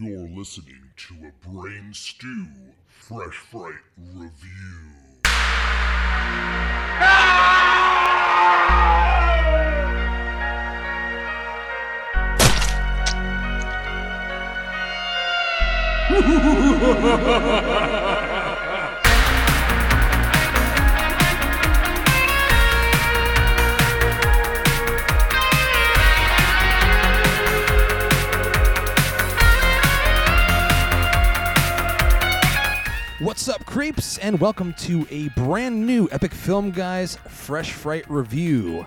You're listening to a Brain Stew Fresh Fright Review. creeps, and welcome to a brand new Epic Film Guys Fresh Fright review.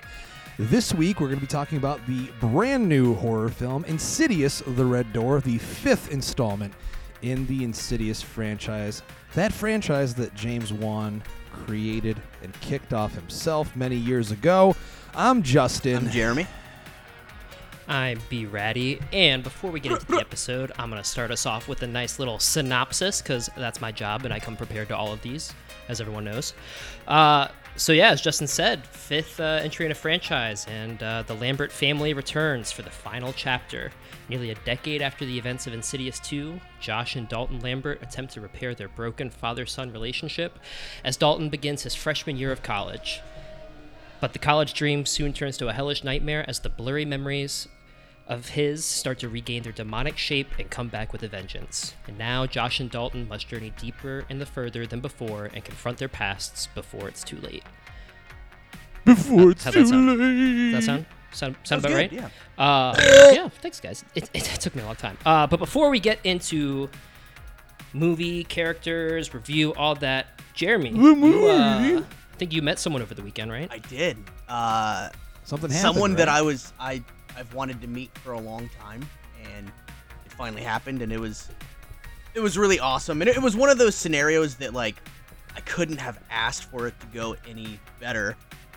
This week, we're going to be talking about the brand new horror film Insidious The Red Door, the fifth installment in the Insidious franchise. That franchise that James Wan created and kicked off himself many years ago. I'm Justin. I'm Jeremy. I'm Brady, and before we get into the episode, I'm gonna start us off with a nice little synopsis because that's my job, and I come prepared to all of these, as everyone knows. Uh, so yeah, as Justin said, fifth uh, entry in a franchise, and uh, the Lambert family returns for the final chapter. Nearly a decade after the events of Insidious 2, Josh and Dalton Lambert attempt to repair their broken father-son relationship as Dalton begins his freshman year of college. But the college dream soon turns to a hellish nightmare as the blurry memories of his start to regain their demonic shape and come back with a vengeance. And now Josh and Dalton must journey deeper and the further than before and confront their pasts before it's too late. Before it's How'd too that sound? late. Does that sound sound, sound about good, right? yeah. Uh, yeah. Thanks, guys. It, it, it took me a long time. Uh, but before we get into movie characters, review, all that, Jeremy, you, uh. I think you met someone over the weekend, right? I did. Uh, Something happened. someone that? I was I I've wanted to meet for a long time, and it finally happened, and it was it was really awesome, and it, it was one of those scenarios that like I couldn't have asked for it to go any better.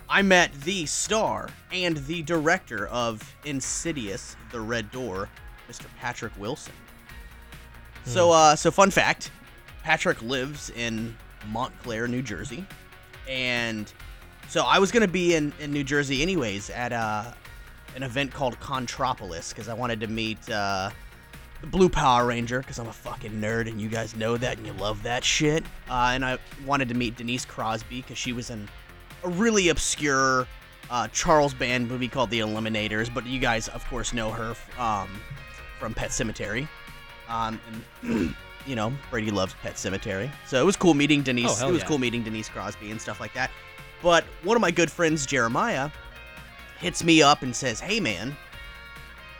I met the star and the director of Insidious: The Red Door, Mr. Patrick Wilson. So, uh, so fun fact: Patrick lives in Montclair, New Jersey, and so I was gonna be in, in New Jersey anyways at uh, an event called Contropolis because I wanted to meet uh, the Blue Power Ranger because I'm a fucking nerd and you guys know that and you love that shit. Uh, and I wanted to meet Denise Crosby because she was in a really obscure uh, Charles Band movie called The Eliminators, but you guys of course know her um, from Pet Sematary. Um, and you know Brady loves Pet Sematary, so it was cool meeting Denise. Oh, it was yeah. cool meeting Denise Crosby and stuff like that. But one of my good friends, Jeremiah, hits me up and says, "Hey, man,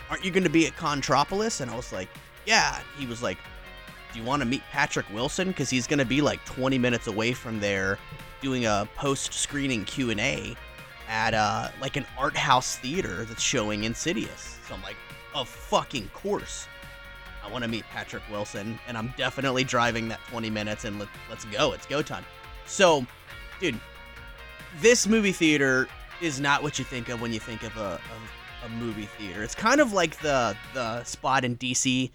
aren't you going to be at Contropolis?" And I was like, "Yeah." He was like, "Do you want to meet Patrick Wilson? Because he's going to be like 20 minutes away from there, doing a post-screening Q and A at uh like an art house theater that's showing Insidious." So I'm like, "Of fucking course." I want to meet Patrick Wilson, and I'm definitely driving that 20 minutes, and let, let's go. It's go time. So, dude, this movie theater is not what you think of when you think of a, of a movie theater. It's kind of like the the spot in DC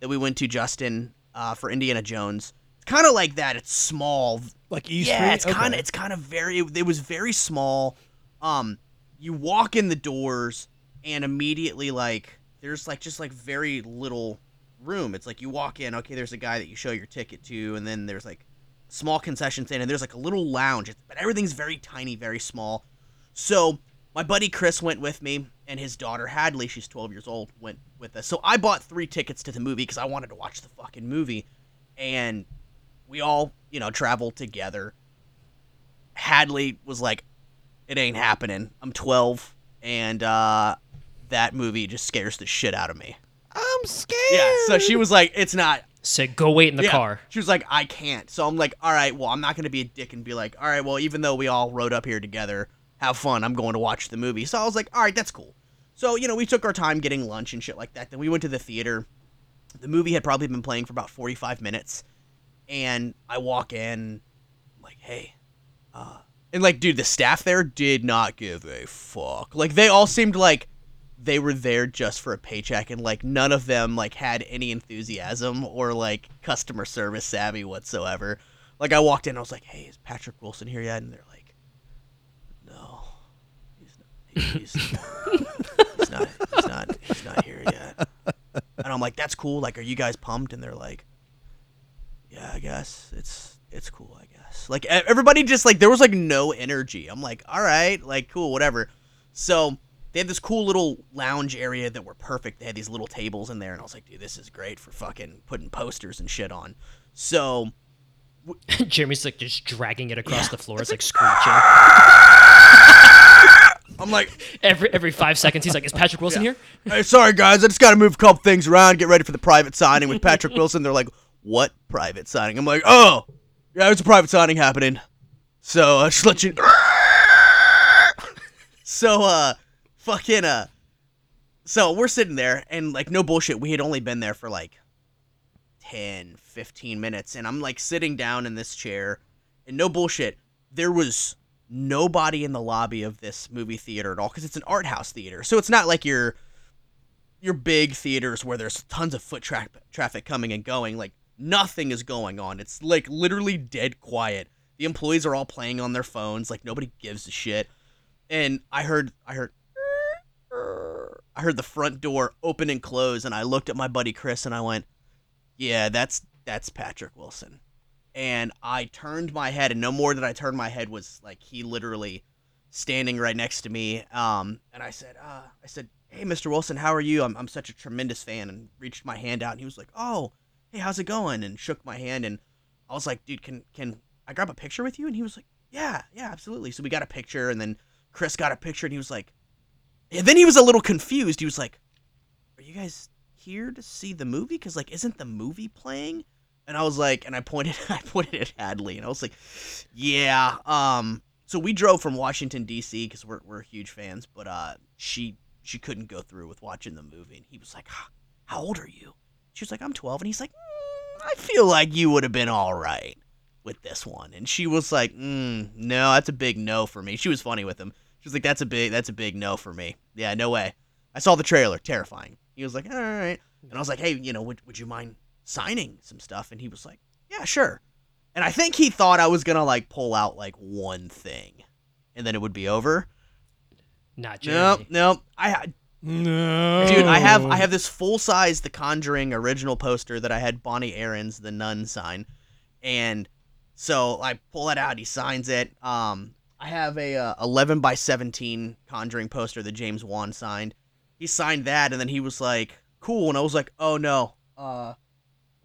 that we went to, Justin, uh, for Indiana Jones. It's kind of like that. It's small, like E yeah, Street? it's kind of Okay. it's kind of very. It was very small. Um, you walk in the doors and immediately like there's like just like very little room. It's like you walk in, okay, there's a guy that you show your ticket to, and then there's like small concession stand, and there's like a little lounge. It's, but everything's very tiny, very small. So my buddy Chris went with me, and his daughter Hadley, she's 12 years old, went with us. So I bought three tickets to the movie because I wanted to watch the fucking movie, and we all, you know, traveled together. Hadley was like, "It ain't happening. I'm 12, and uh, that movie just scares the shit out of me." I'm scared. Yeah. So she was like, "It's not." Said, go wait in the Yeah. car. She was like, "I can't." So I'm like, "All right, well, I'm not gonna be a dick and be like, all right, well, even though we all rode up here together, have fun. I'm going to watch the movie." So I was like, "All right, that's cool." So you know, we took our time getting lunch and shit like that. Then we went to the theater. The movie had probably been playing for about 45 minutes, and I walk in, like, "Hey," uh, and like, dude, the staff there did not give a fuck. Like, they all seemed like they were there just for a paycheck and like none of them like had any enthusiasm or like customer service savvy whatsoever like i walked in i was like hey is patrick wilson here yet and they're like no he's not he's, not he's not he's not here yet and I'm like, that's cool. Like, are you guys pumped? And they're like, yeah, I guess it's it's cool. I guess. Like everybody just like there was like no energy. I'm like, all right, like cool, whatever. So they had this cool little lounge area that were perfect. They had these little tables in there, and I was like, dude, this is great for fucking putting posters and shit on. So Jeremy's like just dragging it across the floor. It's like screeching. I'm like, Every every five seconds, he's like, "Is Patrick Wilson here?" hey, sorry guys, I just got to move a couple things around, get ready for the private signing with Patrick Wilson. They're like, what private signing? I'm like, oh, yeah, it's a private signing happening. So uh, just let you. so uh, fucking uh, so we're sitting there and like no bullshit, we had only been there for like 10, 15 minutes, and I'm like sitting down in this chair, and no bullshit, there was nobody in the lobby of this movie theater at all because it's an art house theater, so it's not like your your big theaters where there's tons of foot tra- traffic coming and going. Like nothing is going on. It's like literally dead quiet. The employees are all playing on their phones. Like nobody gives a shit. And I heard, I heard, I heard the front door open and close, and I looked at my buddy Chris and I went, "Yeah, that's that's Patrick Wilson." And I turned my head, and no more than I turned my head was like he literally standing right next to me. Um, and I said, uh, I said, "Hey, Mr. Wilson, how are you? I'm I'm such a tremendous fan." And reached my hand out, and he was like, "Oh, hey, how's it going?" And shook my hand, and I was like, "Dude, can can I grab a picture with you?" And he was like, "Yeah, yeah, absolutely." So we got a picture, and then Chris got a picture, and he was like, and then he was a little confused. He was like, "Are you guys here to see the movie? Because like, isn't the movie playing?" And I was like, and I pointed, I pointed at Hadley, and I was like, "Yeah." Um. So we drove from Washington D.C. because we're we're huge fans, but uh, she she couldn't go through with watching the movie, and he was like, "How- "How old are you?" She was like, "I'm 12," and he's like, "Mm, "I feel like you would have been all right with this one." And she was like, mm, "No, that's a big no for me." She was funny with him. She was like, "That's a big that's a big no for me." Yeah, no way. I saw the trailer, terrifying. He was like, "All right," and I was like, "Hey, you know, would would you mind signing some stuff?" And he was like, "Yeah, sure." And I think he thought I was gonna like pull out like one thing, and then it would be over. Not Nope, Jeremy. nope. I No, dude, I have I have this full size The Conjuring original poster that I had Bonnie Aarons the nun sign, and so I pull that out. He signs it. Um, I have a uh, 11 by 17 Conjuring poster that James Wan signed. He signed that, and then he was like, "Cool," and I was like, "Oh no, uh,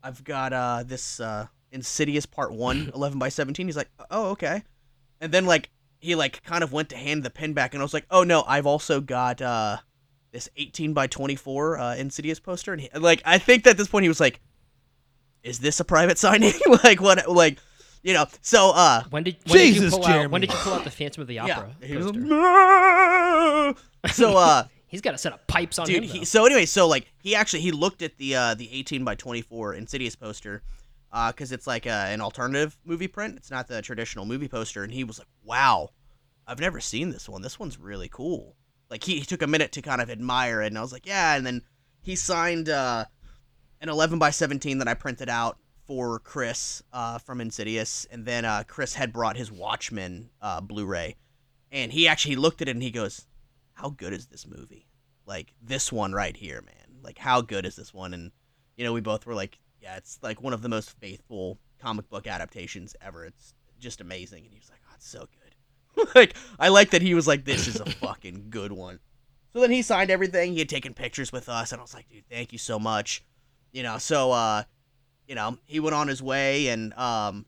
I've got uh this uh Insidious Part One 11 by 17." He's like, "Oh okay," and then like he like kind of went to hand the pen back, and I was like, "Oh no, I've also got uh." this 18 by 24 uh, Insidious poster, and he, like I think that at this point he was like, "Is this a private signing? like what? Like, you know?" So, uh, When did when did you Jesus, pull out? When did you pull out the Phantom of the Opera yeah, he was poster? so uh, He's got a set of pipes on dude. him. He, so anyway, so like he actually he looked at the uh the 18 by 24 Insidious poster, uh, because it's like uh, an alternative movie print. It's not the traditional movie poster, and he was like, "Wow, I've never seen this one. This one's really cool." Like he, he took a minute to kind of admire it, and I was like, "Yeah." And then he signed uh an 11 by 17 that I printed out for Chris uh, from Insidious, and then uh, Chris had brought his Watchmen uh, Blu-ray, and he actually looked at it and he goes, "How good is this movie? Like this one right here, man. Like how good is this one?" And you know, we both were like, "Yeah, it's like one of the most faithful comic book adaptations ever. It's just amazing." And he was like, "Oh, it's so good." like I like that he was like, "This is a fucking good one." So then he signed everything. He had taken pictures with us, and I was like, "Dude, thank you so much." You know, so uh, you know, he went on his way, and um,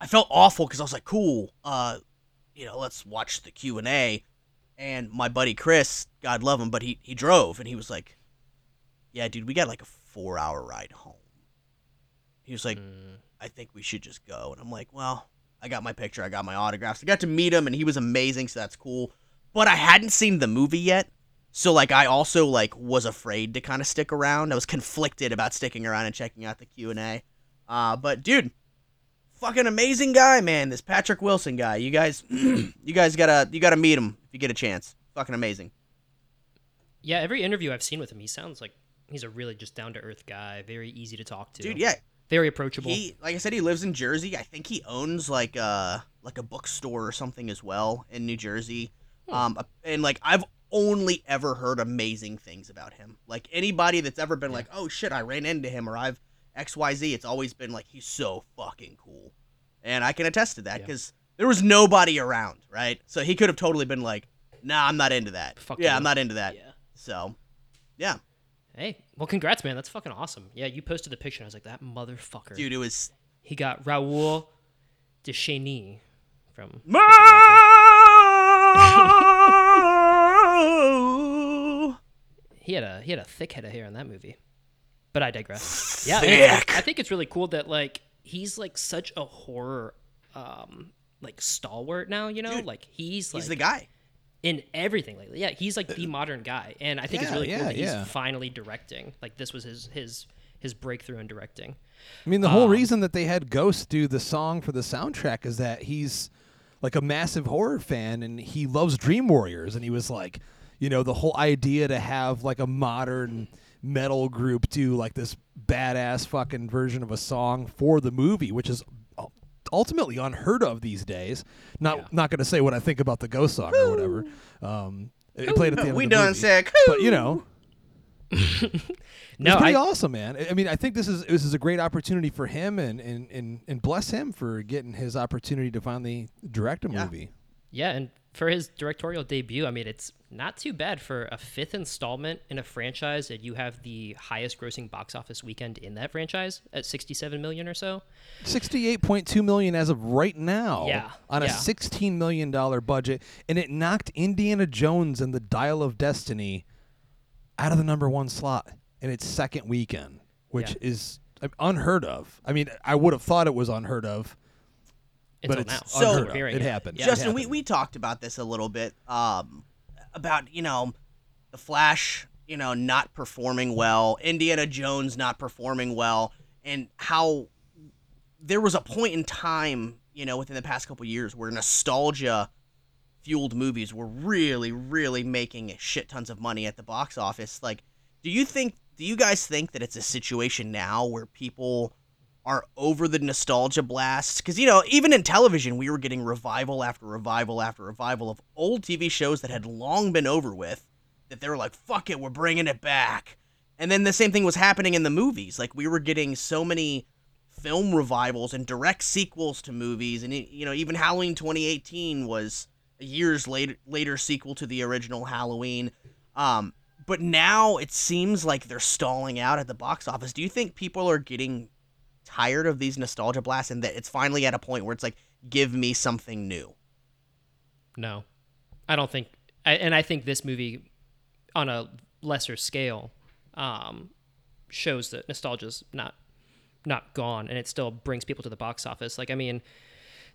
I felt awful because I was like, "Cool, uh, you know, let's watch the Q and A." And my buddy Chris, God love him, but he he drove, and he was like, "Yeah, dude, we got like a four hour ride home." He was like, Mm. I think we should just go. And I'm like, well, I got my picture, I got my autographs. I got to meet him and he was amazing, so that's cool. But I hadn't seen the movie yet. So like I also like was afraid to kind of stick around. I was conflicted about sticking around and checking out the Q&A. Uh but dude, fucking amazing guy, man. This Patrick Wilson guy. You guys you guys got to you got to meet him if you get a chance. Fucking amazing. Yeah, every interview I've seen with him, he sounds like he's a really just down to earth guy, very easy to talk to. Dude, yeah, very approachable. He like I said, he lives in Jersey. I think he owns like a like a bookstore or something as well in New Jersey. Um, and like I've only ever heard amazing things about him. Like anybody that's ever been like, "Oh shit, I ran into him," or "I've X Y Z," it's always been like he's so fucking cool, and I can attest to that Yeah. because there was nobody around, right? So he could have totally been like, "Nah, I'm not into that. Fuck yeah, you." I'm not into that." Yeah. So, yeah, Hey, well, congrats, man. That's fucking awesome. Yeah, you posted the picture. and I was like, that motherfucker. dude, it was. He got Raoul de Chagny from. He had a he had a thick head of hair in that movie. But I digress. Yeah, Thick. I think it's really cool that like he's like such a horror um like stalwart now, you know? Dude, like he's like He's the guy. in everything lately. Yeah, he's like the modern guy, and I think it's Yeah, really cool yeah, that he's yeah. finally directing. Like this was his his his breakthrough in directing. I mean, the whole Um, reason that they had Ghost do the song for the soundtrack is that he's like a massive horror fan and he loves Dream Warriors. And he was like, you know, the whole idea to have like a modern metal group do like this badass fucking version of a song for the movie, which is ultimately unheard of these days. Not Yeah. not going to say what I think about the Ghost song or whatever. Um, it played at the end We of the done movie. sick. But you know, No, it's pretty I, awesome, man. I- I mean, I think this is this is a great opportunity for him, and and and, and bless him for getting his opportunity to finally direct a Yeah. movie. Yeah, and for his directorial debut, I mean, it's not too bad for a fifth installment in a franchise that you have the highest grossing box office weekend in that franchise at 67 million or so. Sixty-eight point two million as of right now. Yeah, on a sixteen million dollar budget, and it knocked Indiana Jones and the Dial of Destiny out of the number one slot in its second weekend, which Yeah. is uh, unheard of. I mean, I would have thought it was unheard of, Until but it's now. So- unheard of. Hearing It it. happened. Yeah. It Justin, we, happened. we talked about this a little bit um, about you know the Flash, you know, not performing well, Indiana Jones not performing well, and how there was a point in time, you know, within the past couple years where nostalgia fueled movies were really, really making shit tons of money at the box office. Like, do you think? Do you guys think that it's a situation now where people are over the nostalgia blasts. Because you know even in television we were getting revival after revival after revival of old tv shows that had long been over with that they were like fuck it we're bringing it back. And then the same thing was happening in the movies. Like we were getting so many film revivals and direct sequels to movies. And you know even halloween 2018 was a years later later sequel to the original halloween. Um but now it seems like they're stalling out at the box office. Do you think people are getting tired of these nostalgia blasts and that it's finally at a point where it's like give me something new No, I don't think. And I think this movie, on a lesser scale, um, shows that nostalgia's not not gone, and it still brings people to the box office. Like, I mean,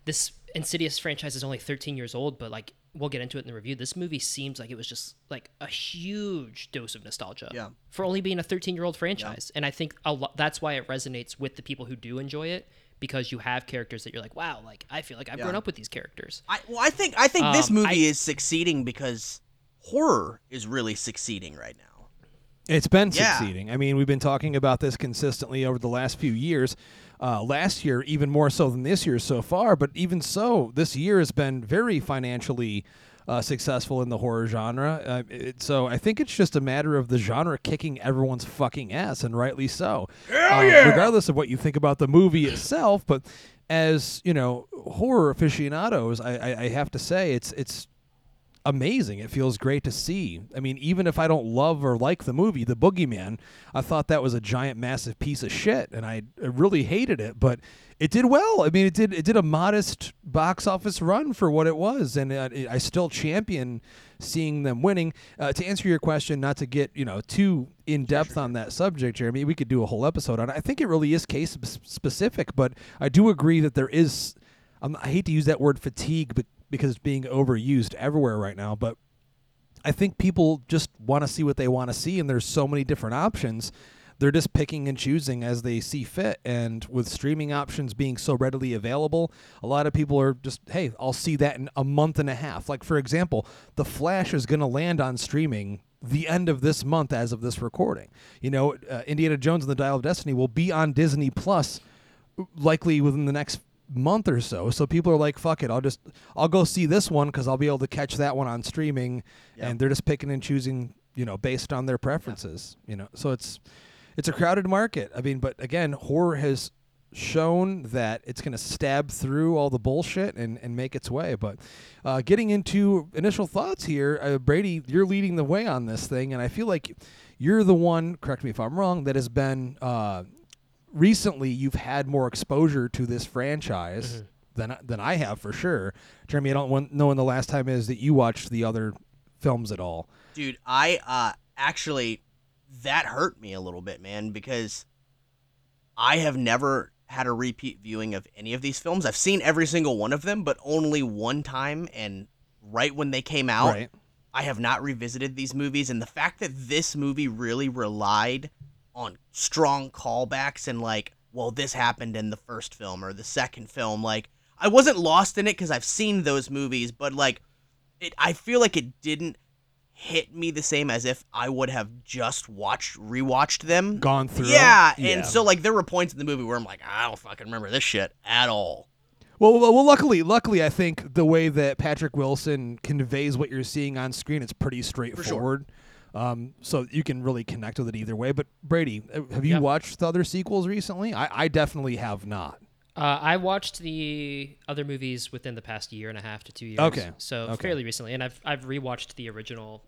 this Insidious franchise is only 13 years old, but like we'll get into it in the review. This movie seems like it was just like a huge dose of nostalgia. Yeah. For only being a 13 year old franchise, and I think a lot that's why it resonates with the people who do enjoy it because you have characters that you're like, wow, like I feel like I've grown up with these characters. I well I think I think this Um, movie I- is succeeding because horror is really succeeding right now It's been Yeah. succeeding. I mean, we've been talking about this consistently over the last few years. Uh, last year, even more so than this year so far, but even so, this year has been very financially uh, successful in the horror genre. Uh, it, so I think it's just a matter of the genre kicking everyone's fucking ass, and rightly so. Hell yeah! Regardless of what you think about the movie itself, but as you know, horror aficionados, I, I, I have to say it's it's amazing. It feels great to see. I mean, even if I don't love or like the movie, The Boogeyman, I thought that was a giant, massive piece of shit, and I, I really hated it. But it did well. I mean, it did it did a modest box office run for what it was, and uh, it, I still champion seeing them winning. Uh, to answer your question, not to get you know too in depth on that subject, Jeremy, we could do a whole episode on it. I think it really is case specific, but I do agree that there is. I'm, I hate to use that word fatigue, but because it's being overused everywhere right now, but I think people just want to see what they want to see, and there's so many different options. They're just picking and choosing as they see fit. And with streaming options being so readily available, a lot of people are just, hey, I'll see that in a month and a half. Like, for example, The Flash is going to land on streaming the end of this month as of this recording. You know, uh, Indiana Jones and the Dial of Destiny will be on Disney Plus likely within the next month or so. So people are like, "Fuck it, I'll just I'll go see this one because I'll be able to catch that one on streaming," Yeah. and they're just picking and choosing, you know, based on their preferences. You know, so it's it's a crowded market. I mean, but again, horror has shown that it's going to stab through all the bullshit and, and make its way. But uh, getting into initial thoughts here, uh, Brady, you're leading the way on this thing, and I feel like you're the one. Correct me if I'm wrong. That has been uh, recently. You've had more exposure to this franchise. Than, than I have for sure, Jeremy. I don't want, know when the last time is that you watched the other films at all. Dude, I uh actually that hurt me a little bit, man, because I have never had a repeat viewing of any of these films. I've seen every single one of them, but only one time and right when they came out. Right. I have not revisited these movies and the fact that this movie really relied on strong callbacks and like, well, this happened in the first film or the second film, like I wasn't lost in it cuz I've seen those movies, but like it I feel like it didn't hit me the same as if I would have just watched rewatched them. Gone through. Yeah, them? and so like there were points in the movie where I'm like, I don't fucking remember this shit at all. Well, well, well, luckily, luckily, I think the way that Patrick Wilson conveys what you're seeing on screen, it's pretty straightforward. Um, so you can really connect with it either way. But Brady, uh, have you Yeah. watched the other sequels recently? I, I definitely have not. Uh, I watched the other movies within the past year and a half to two years. Okay, So okay. fairly recently, and I've I've rewatched the original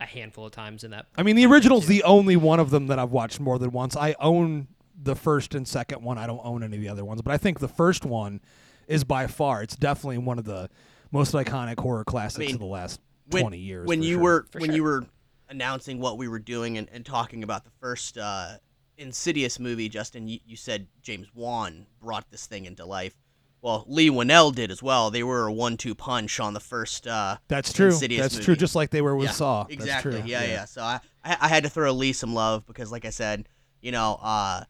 a handful of times in that. I mean, the original's the only one of them that I've watched more than once. I own the first and second one. I don't own any of the other ones, but I think the first one is by far. It's definitely one of the most iconic horror classics mean, of the last when, twenty years. When you sure. were For when sure. you were announcing what we were doing and, and talking about the first uh, Insidious movie, Justin, you, you said James Wan brought this thing into life. Well, Leigh Whannell did as well. They were a one-two punch on the first. Uh, that's true. Insidious That's movie. true. Just like they were with yeah, Saw. That's Exactly. true. Yeah, yeah, So I, I had to throw Leigh some love because, like I said, you know, uh,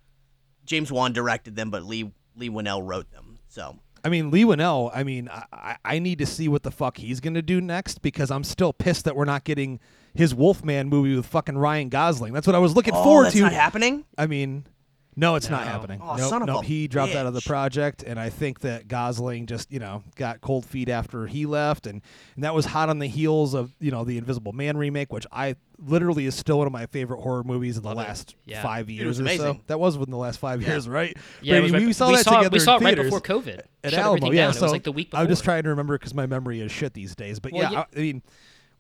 James Wan directed them, but Leigh Leigh Whannell wrote them. So I mean, Leigh Whannell, I mean, I, I- I need to see what the fuck he's going to do next because I'm still pissed that we're not getting his Wolfman movie with fucking Ryan Gosling. That's what I was looking oh, forward that's to. not happening. I mean, no, it's not happening. Oh, nope, son of nope. a He dropped out of the project, and I think that Gosling just, you know, got cold feet after he left, and, and that was hot on the heels of, you know, the Invisible Man remake, which I literally is still one of my favorite horror movies in the Love last Yeah. five It years was or so. That was within the last five years, right? Yeah, it Brady, was right- we saw we that saw, together we saw in it right theaters before COVID. at Shut Alamo. everything Yeah, down. so it was like the week before. I'm just trying to remember because my memory is shit these days. But Well, yeah, yeah. I, I mean,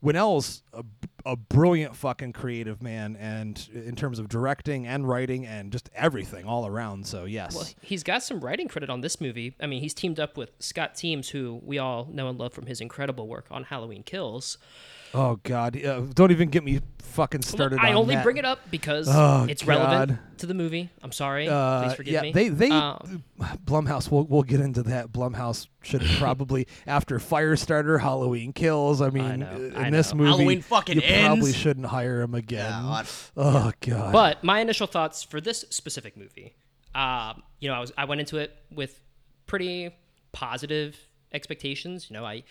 Whannell's a, a brilliant fucking creative man, and in terms of directing and writing and just everything all around. So yes, Well, he's got some writing credit on this movie. I mean, he's teamed up with Scott Teems, who we all know and love from his incredible work on Halloween Kills. Oh god, uh, don't even get me fucking started. I on only that. bring it up because Oh, it's relevant to the movie. I'm sorry. Uh, Please forgive yeah, me. they they Um, Blumhouse. We'll we'll get into that. Blumhouse should probably after Firestarter, Halloween Kills. I mean, know, uh, in I this know. movie, Halloween fucking you probably shouldn't hire him again. Yeah, oh god. But my initial thoughts for this specific movie, um, you know, I was I went into it with pretty positive expectations. You know, I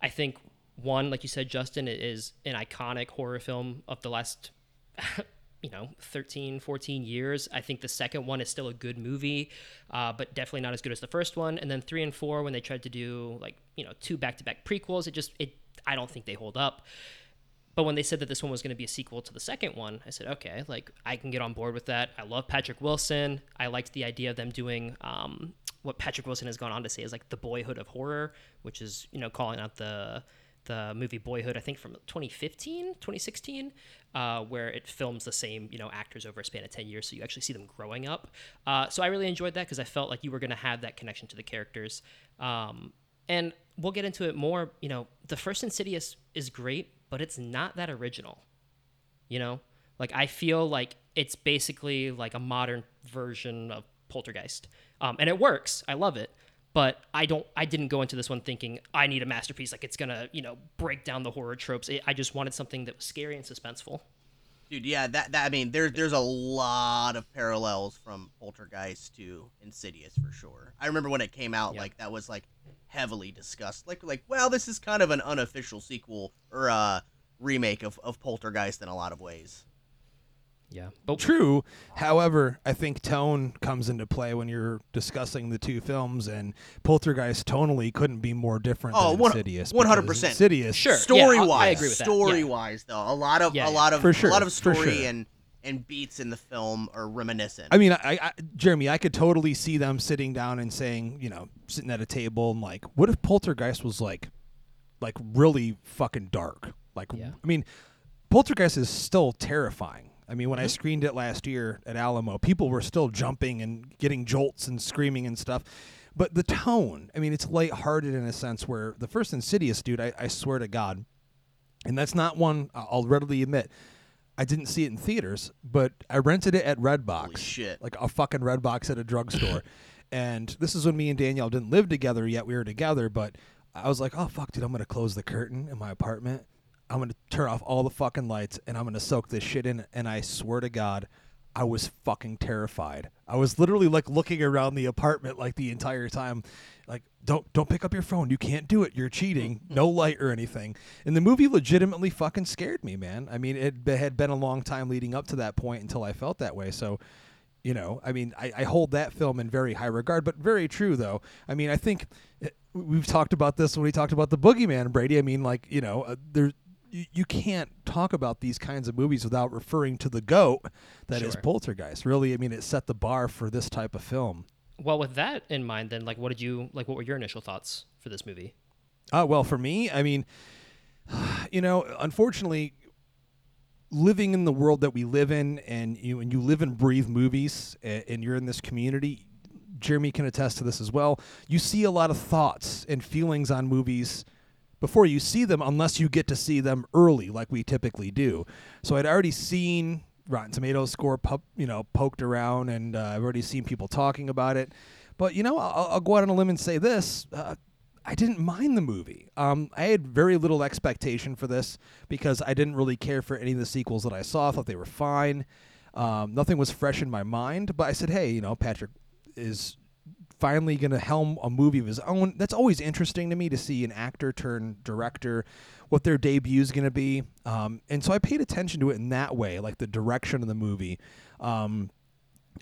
I think one, like you said, Justin, it is an iconic horror film of the last you know 13 14 years i think the second one is still a good movie uh, but definitely not as good as the first one and then three and four when they tried to do like you know two back-to-back prequels it just it i don't think they hold up but when they said that this one was going to be a sequel to the second one, I said, okay, like I can get on board with that. I love Patrick Wilson. I liked the idea of them doing um, what Patrick Wilson has gone on to say is like the boyhood of horror, which is you know calling out the the movie Boyhood, I think from 2015, 2016, uh, where it films the same you know actors over a span of 10 years, so you actually see them growing up. Uh, so I really enjoyed that because I felt like you were going to have that connection to the characters. Um, and we'll get into it more. You know, the first Insidious is great, but it's not that original. You know, like I feel like it's basically like a modern version of Poltergeist, um, and it works. I love it, but I don't. I didn't go into this one thinking I need a masterpiece. Like it's gonna, you know, break down the horror tropes. It, I just wanted something that was scary and suspenseful. Dude, yeah, that, that I mean, there's there's a lot of parallels from Poltergeist to Insidious for sure. I remember when it came out, Yeah. like that was like heavily discussed. Like like, well, this is kind of an unofficial sequel or a remake of, of Poltergeist in a lot of ways. Yeah, but True. However, I think tone comes into play when you're discussing the two films, and Poltergeist tonally couldn't be more different Oh, than one- Insidious. 100%. because Insidious, Sure. Story yeah, wise, I agree with that. story Yeah. wise though, a lot of Yeah, a lot of For sure, a lot of story sure. and and beats in the film are reminiscent. I mean, I, I, Jeremy, I could totally see them sitting down and saying, you know, sitting at a table and like, what if Poltergeist was like, like really fucking dark? Like, Yeah. I mean, Poltergeist is still terrifying. I mean, when I mm-hmm. screened it last year at Alamo, people were still jumping and getting jolts and screaming and stuff. But the tone, I mean, it's lighthearted in a sense where the first Insidious, dude, I, I swear to God, and that's not one I'll readily admit. I didn't see it in theaters, but I rented it at Redbox. Holy shit. Like a fucking Redbox at a drugstore. and this is when me and Danielle didn't live together yet. We were together, but I was like, oh, fuck, dude, I'm going to close the curtain in my apartment. I'm going to turn off all the fucking lights and I'm going to soak this shit in. And I swear to God, I was fucking terrified. I was literally like looking around the apartment like the entire time, like don't don't pick up your phone. You can't do it. You're cheating. No light or anything. And the movie legitimately fucking scared me, man. I mean, it had been a long time leading up to that point until I felt that way. So, you know, I mean, I, I hold that film in very high regard, but very true though. I mean, I think eh, we've talked about this when we talked about the Boogeyman, Brady. I mean, like you know, uh, there you, you can't talk about these kinds of movies without referring to the goat that is Sure. Poltergeist. Really, I mean, it set the bar for this type of film. well, with that in mind, then like, what did you like? What were your initial thoughts for this movie? Uh, well, for me, I mean, you know, unfortunately, living in the world that we live in, and you and you live and breathe movies, and, and you're in this community. Jeremy can attest to this as well. You see a lot of thoughts and feelings on movies before you see them, unless you get to see them early, like we typically do. So I'd already seen Rotten Tomatoes score, pu- you know, poked around, and uh, I've already seen people talking about it. But you know, I'll, I'll go out on a limb and say this: uh, I didn't mind the movie. Um, I had very little expectation for this because I didn't really care for any of the sequels that I saw. I thought they were fine. Um, nothing was fresh in my mind. But I said, hey, you know, Patrick is finally going to helm a movie of his own. That's always interesting to me to see an actor turn director, what their debut is going to be. Um, and so I paid attention to it in that way, like the direction of the movie. Um,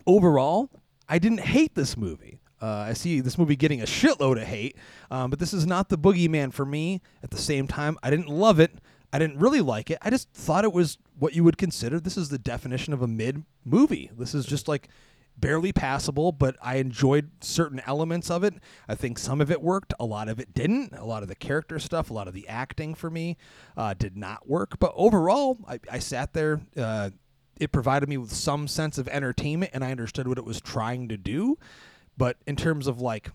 overall, I didn't hate this movie. Uh, I see this movie getting a shitload of hate, um, but this is not the boogeyman for me. At the same time, I didn't love it. I didn't really like it. I just thought it was what you would consider. This is the definition of a mid movie. This is just like barely passable, but I enjoyed certain elements of it. I think some of it worked, a lot of it didn't. A lot of the character stuff, a lot of the acting for me uh, did not work. But overall, I, I sat there. Uh, it provided me with some sense of entertainment, and I understood what it was trying to do. But in terms of like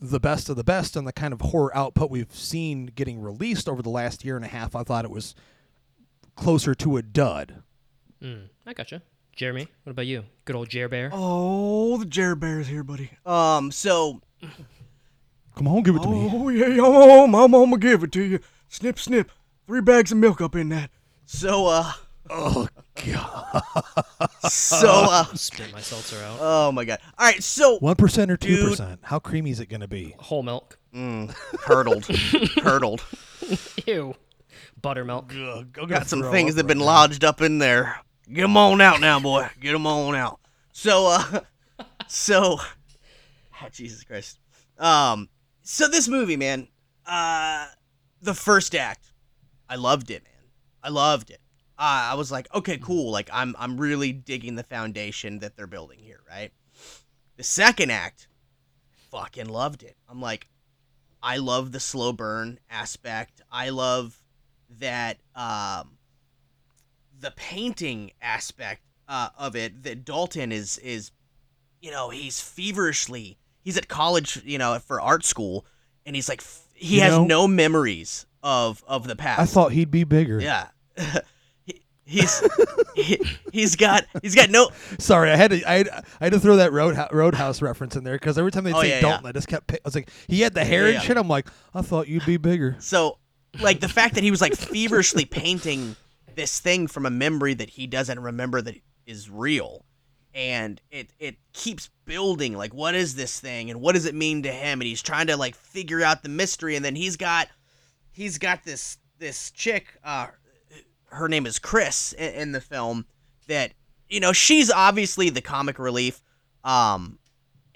the best of the best and the kind of horror output we've seen getting released over the last year and a half, I thought it was closer to a dud. Mm, I gotcha. Jeremy, what about you? Good old Jer Bear. Oh, the Jer is here, buddy. Um, so Come on, give it to me. Oh yeah, yeah, oh, I'm, I'm gonna give it to you. Snip, snip. Three bags of milk up in that. so uh Oh god. so uh Spit my seltzer out. oh my god. All right, so One percent or two percent? How creamy is it going to be? Whole milk. curdled, curdled. Ew. Buttermilk. Got some things that've been lodged up in there. Get them on out now, boy. Get them on out. So, uh, so, oh, Jesus Christ. Um, so this movie, man, uh, the first act, I loved it, man. I loved it. Uh, I was like, okay, cool. Like, I'm, I'm really digging the foundation that they're building here, right? The second act, fucking loved it. I'm like, I love the slow burn aspect. I love that um the painting aspect uh, of it that Dalton is is you know he's feverishly he's at college you know for art school and he's like f- he You has know- no memories of of the past I thought he'd be bigger. yeah he, he's he, he's got he's got no Sorry, I had to I had, I had to throw that road Roadhouse reference in there because every time they Oh, say yeah, Dalton, yeah. I just kept. I was like, he had the hair Yeah, and shit. I'm like, I thought you'd be bigger. So, like the fact that he was like feverishly painting this thing from a memory that he doesn't remember that is real, and it it keeps building. Like, what is this thing, and what does it mean to him? And he's trying to like figure out the mystery, and then he's got he's got this this chick. Uh, her name is Chris in, in the film that you know, she's obviously the comic relief. Um,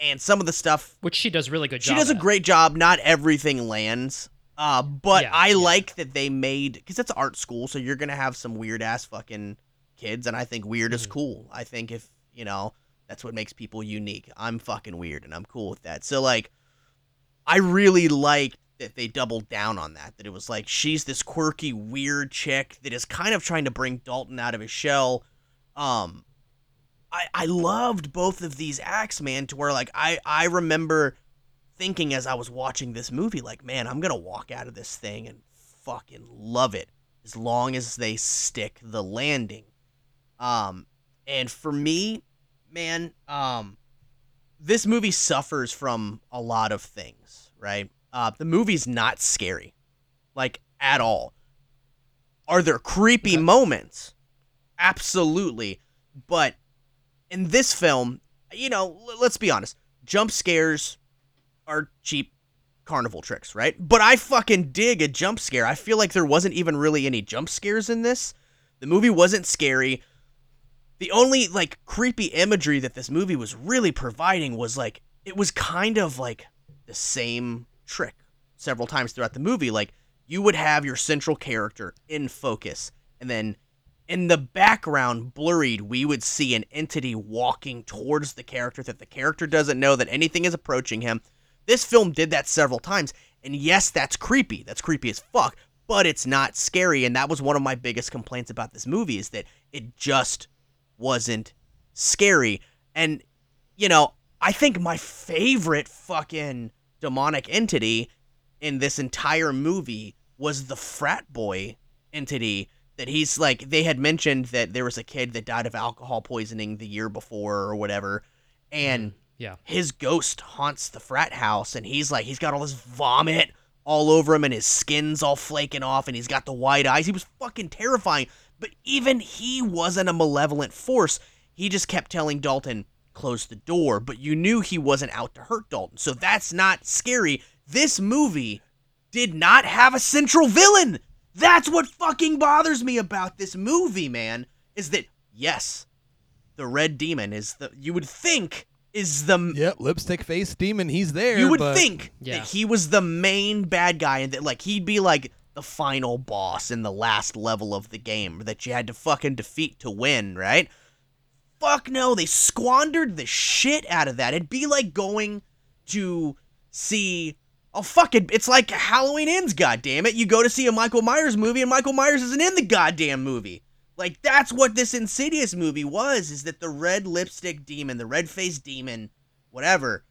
and some of the stuff Which she does really good she does a great job. Not everything lands. Uh, but Yeah, I yeah. like that they made because it's art school, so you're gonna have some weird ass fucking kids, and I think weird is Mhm. cool. I think if you know that's what makes people unique. I'm fucking weird, and I'm cool with that. So like, I really like that they doubled down on that. That it was like she's this quirky, weird chick that is kind of trying to bring Dalton out of his shell. Um, I I loved both of these acts, man. To where like I I remember thinking as I was watching this movie, like, man, I'm gonna walk out of this thing and fucking love it as long as they stick the landing. Um, and for me, man, um, this movie suffers from a lot of things, right? Uh, the movie's not scary, like at all. Are there creepy moments? Absolutely, but in this film, you know, let's be honest, jump scares are cheap carnival tricks, right? But I fucking dig a jump scare. I feel like there wasn't even really any jump scares in this. The movie wasn't scary. The only like creepy imagery that this movie was really providing was like it was kind of like the same trick several times throughout the movie. Like you would have your central character in focus and then in the background blurred we would see an entity walking towards the character that the character doesn't know that anything is approaching him this film did that several times and yes that's creepy. That's creepy as fuck but it's not scary and that was one of my biggest complaints about this movie is that it just wasn't scary. And you know i think my favorite fucking demonic entity in this entire movie was the frat boy entity that he's like they had mentioned that there was a kid that died of alcohol poisoning the year before or whatever and Yeah. his ghost haunts the frat house and he's like he's got all this vomit all over him and his skin's all flaking off and he's got the white eyes. He was fucking terrifying. But even he wasn't a malevolent force. He just kept telling dalton close the door. But you knew he wasn't out to hurt dalton. So that's not scary. This movie did not have a central villain. That's what fucking bothers me about this movie man is that yes the red demon is the you would think is the Yep, lipstick face demon. He's there. you would but think Yeah. that he was the main bad guy and that like he'd be like the final boss in the last level of the game that you had to fucking defeat to win, right? Fuck no, they squandered the shit out of that. It'd be like going to see Oh fuck it! It's like Halloween ends. God damn it! You go to see a Michael Myers movie, and Michael Myers isn't in the goddamn movie. Like that's what this Insidious movie was. Is that the red lipstick demon, the red faced demon, whatever?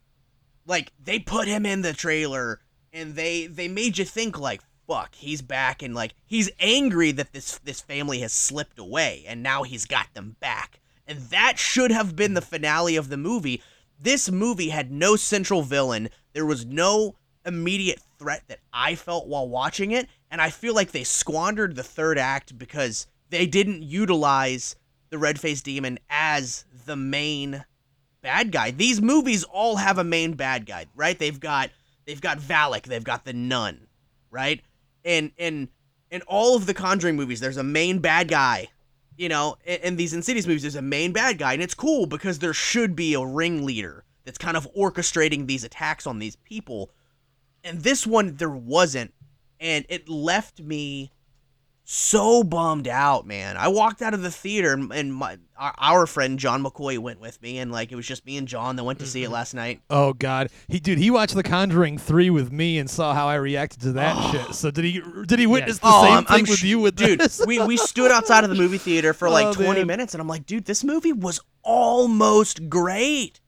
Like they put him in the trailer, and they they made you think like, fuck, he's back, and like he's angry that this this family has slipped away, and now he's got them back, and that should have been the finale of the movie. This movie had no central villain. There was no immediate threat that I felt while watching it, and I feel like they squandered the third act because they didn't utilize the red faced demon as the main bad guy. These movies all have a main bad guy, right? They've got they've got Valak, they've got the nun, right? And and in all of the Conjuring movies, there's a main bad guy. You know, in, in these Insidious movies, there's a main bad guy, and it's cool because there should be a ringleader that's kind of orchestrating these attacks on these people. And this one, there wasn't, and it left me so bummed out, man. I walked out of the theater, and, and my our, our friend John McCoy went with me, and like it was just me and John that went to see it mm-hmm. last night. Oh God, he dude, he watched The Conjuring three with me and saw how I reacted to that shit. So did he? Did he witness the Oh, same I'm- thing I'm with you with dude. this? we we stood outside of the movie theater for like Oh, 20 man. minutes, and I'm like, dude, this movie was almost great,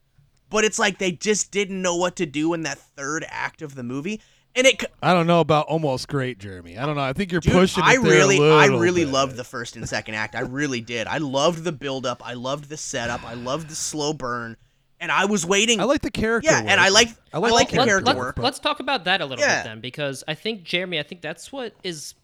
but it's like they just didn't know what to do in that third act of the movie, and it. c- I don't know about almost great, Jeremy. I don't know. I think you're Dude, pushing. I it there a really, I really bit. loved the first and second act. I really did. I loved the build up. I loved the setup. I loved the slow burn, and I was waiting. I like the character. yeah, and I like, I I like like, the the Let- character let- work. Let's talk about that a little Yeah. bit then, because I think Jeremy, I think that's what is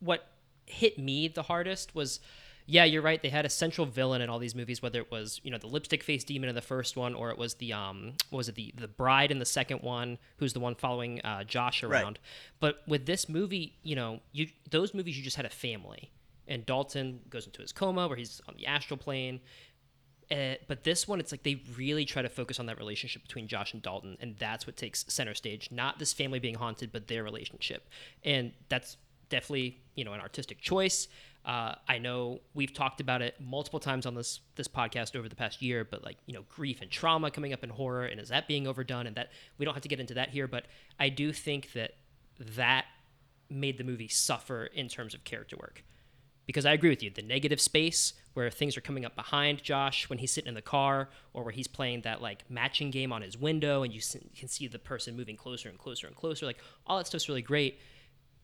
what hit me the hardest was. Yeah, you're right. They had a central villain in all these movies, whether it was you know the lipstick face demon in the first one, or it was the um what was it the the bride in the second one, who's the one following uh, Josh Right. around. But with this movie, you know, you those movies you just had a family, and Dalton goes into his coma where he's on the astral plane. Uh, but this one, it's like they really try to focus on that relationship between Josh and Dalton, and that's what takes center stage. Not this family being haunted, but their relationship, and that's definitely you know an artistic choice. Uh, I know we've talked about it multiple times on this this podcast over the past year, but like you know grief and trauma coming up in horror, and is that being overdone? And that we don't have to get into that here, but I do think that that made the movie suffer in terms of character work because I agree with you. The negative space where things are coming up behind Josh when he's sitting in the car, or where he's playing that like matching game on his window, and you can see the person moving closer and closer and closer. Like all that stuff's really great,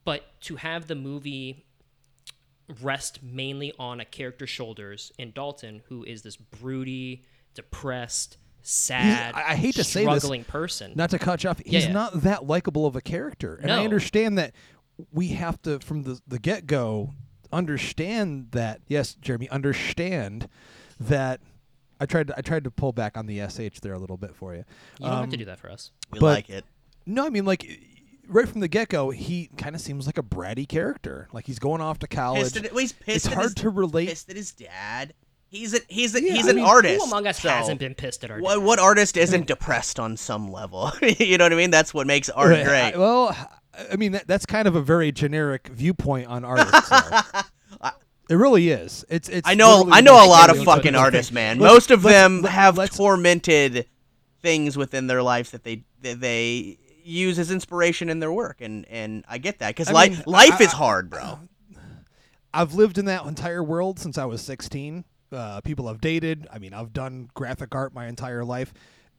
but to have the movie rest mainly on a character's shoulders in Dalton, who is this broody, depressed, sad, I- I hate to say this, struggling person. Not to cut you off, he's yeah. not that likable of a character, and I understand that we have to from the the get go understand that. Yes, Jeremy, understand that. I tried to I tried to pull back on the sh there a little bit for you. you don't have Um, to do that for us. We but- like it. No, I mean like right from the get go, he kind of seems like a bratty character. Like he's going off to college. Pissed at, well, he's pissed it's at hard his, to relate. Pissed at his dad. He's a, he's a, Yeah, he's I an mean, artist. Who among us so hasn't been pissed at our What, dad? what artist isn't depressed on some level? you know what I mean? That's what makes art Right, great. I- well, I mean that, that's kind of a very generic viewpoint on artists. though. it really is. It's it's. I know I know a lot of fucking Okay. artists, man. Let's- Most of let's- them let- have let's- tormented things within their lives that they that they use as inspiration in their work, and and I get that because life mean, life I- is hard, bro. I've lived in that entire world since I was 16. Uh, people I've dated. I mean, I've done graphic art my entire life.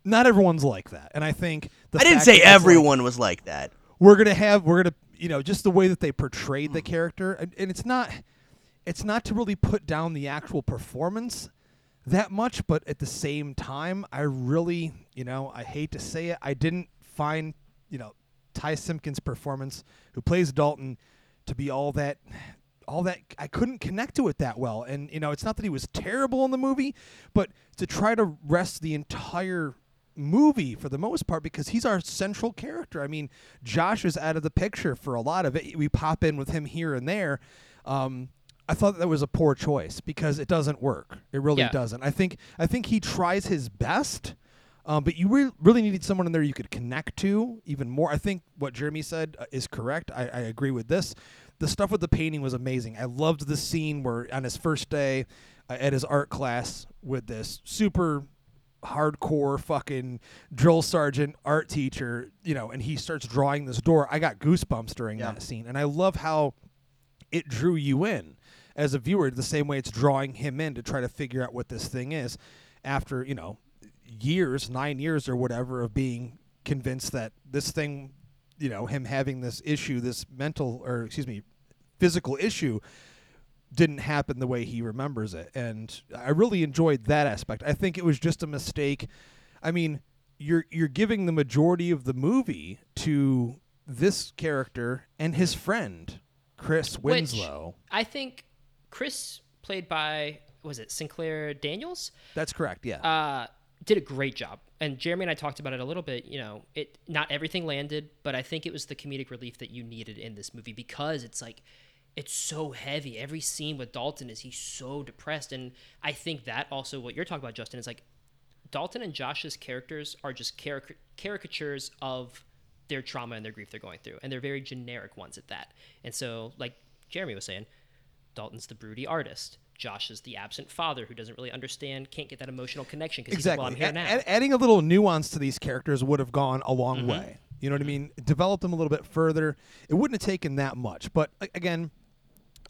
Not everyone's like that, and I think the I didn't say it's like- everyone was like that. we're gonna have we're gonna you know just the way that they portrayed Hmm. the character and, and it's not it's not to really put down the actual performance that much but at the same time i really you know i hate to say it i didn't find you know ty simpkins performance who plays dalton to be all that all that i couldn't connect to it that well and you know it's not that he was terrible in the movie but to try to rest the entire movie for the most part because he's our central character. I mean, Josh is out of the picture for a lot of it. We pop in with him here and there. Um, I thought that was a poor choice because it doesn't work. It really Yeah. doesn't. I think I think he tries his best, um, but you re- really needed someone in there you could connect to even more. I think what Jeremy said uh, is correct. I, I agree with this. The stuff with the painting was amazing. I loved the scene where on his first day uh, at his art class with this super hardcore fucking drill sergeant art teacher, you know, and he starts drawing this door. I got goosebumps during Yeah. that scene. And I love how it drew you in as a viewer the same way it's drawing him in to try to figure out what this thing is after, you know, years, 9 years or whatever of being convinced that this thing, you know, him having this issue, this mental or excuse me, physical issue didn't happen the way he remembers it. And I really enjoyed that aspect. I think it was just a mistake. I mean, you're you're giving the majority of the movie to this character and his friend, Chris Which Winslow. I think Chris, played by was it Sinclair Daniels, That's correct, yeah. uh, did a great job. And Jeremy and I talked about it a little bit. You know, it not everything landed, but I think it was the comedic relief that you needed in this movie because it's like it's so heavy. Every scene with Dalton is he's so depressed, and I think that also what you're talking about, Justin, is like Dalton and Josh's characters are just caric- caricatures of their trauma and their grief they're going through, and they're very generic ones at that. And so, like Jeremy was saying, Dalton's the broody artist. Josh is the absent father who doesn't really understand, can't get that emotional connection because exactly. he's like, well, I'm here A- now. adding a little nuance to these characters would have gone a long Mm-hmm. way. You know what I mean? Develop them a little bit further. It wouldn't have taken that much. But again,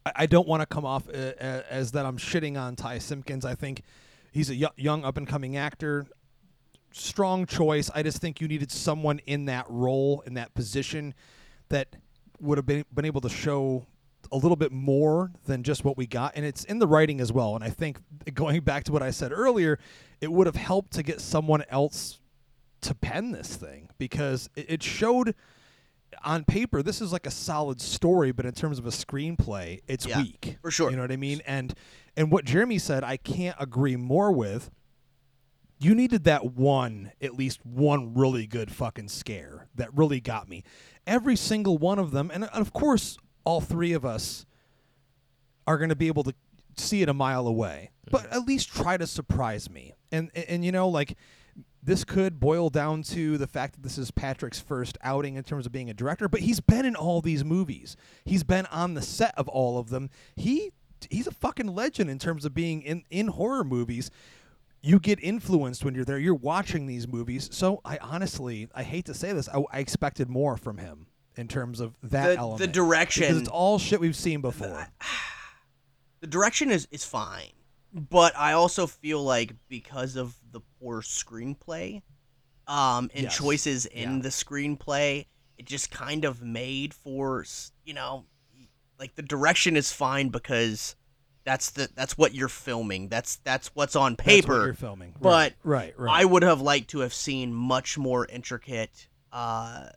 I, I don't want to come off uh, uh, as that I'm shitting on Ty Simpkins. I think he's a y- young up and coming actor. Strong choice. I just think you needed someone in that role, in that position, that would have been, been able to show a little bit more than just what we got. And it's in the writing as well. And I think going back to what I said earlier, it would have helped to get someone else to pen this thing because it, showed on paper this is like a solid story, but in terms of a screenplay, it's Yeah, weak for sure. You know what I mean? And and what Jeremy said, I can't agree more with. You needed that one, at least one really good fucking scare that really got me. Every single one of them, and of course, all three of us are going to be able to see it a mile away, mm-hmm. but at least try to surprise me. And, and and you know like this could boil down to the fact that this is Patrick's first outing in terms of being a director, but he's been in all these movies. He's been on the set of all of them. He he's a fucking legend in terms of being in in horror movies. You get influenced when you're there. You're watching these movies. So I honestly, I hate to say this, I, I expected more from him in terms of that The- the direction- because it's all shit we've seen before. the direction is is fine, but I also feel like because of the poor screenplay, um, and Yes. choices in Yeah. the screenplay, it just kind of made for you know, like the direction is fine because that's the that's what you're filming. That's that's what's on That's what paper. you're filming, but right, right, right. I would have liked to have seen much more intricate uh,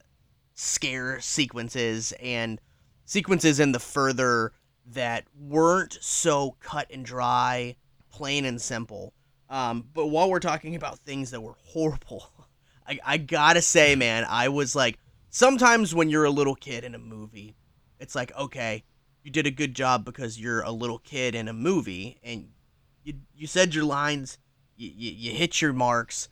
scare sequences and sequences in the further that weren't so cut and dry, plain and simple. Um, but while we're talking about things that were horrible, I, I gotta say, man, I was like, sometimes when you're a little kid in a movie, it's like, okay, you did a good job because you're a little kid in a movie and you, you said your lines, you, you, you hit your marks.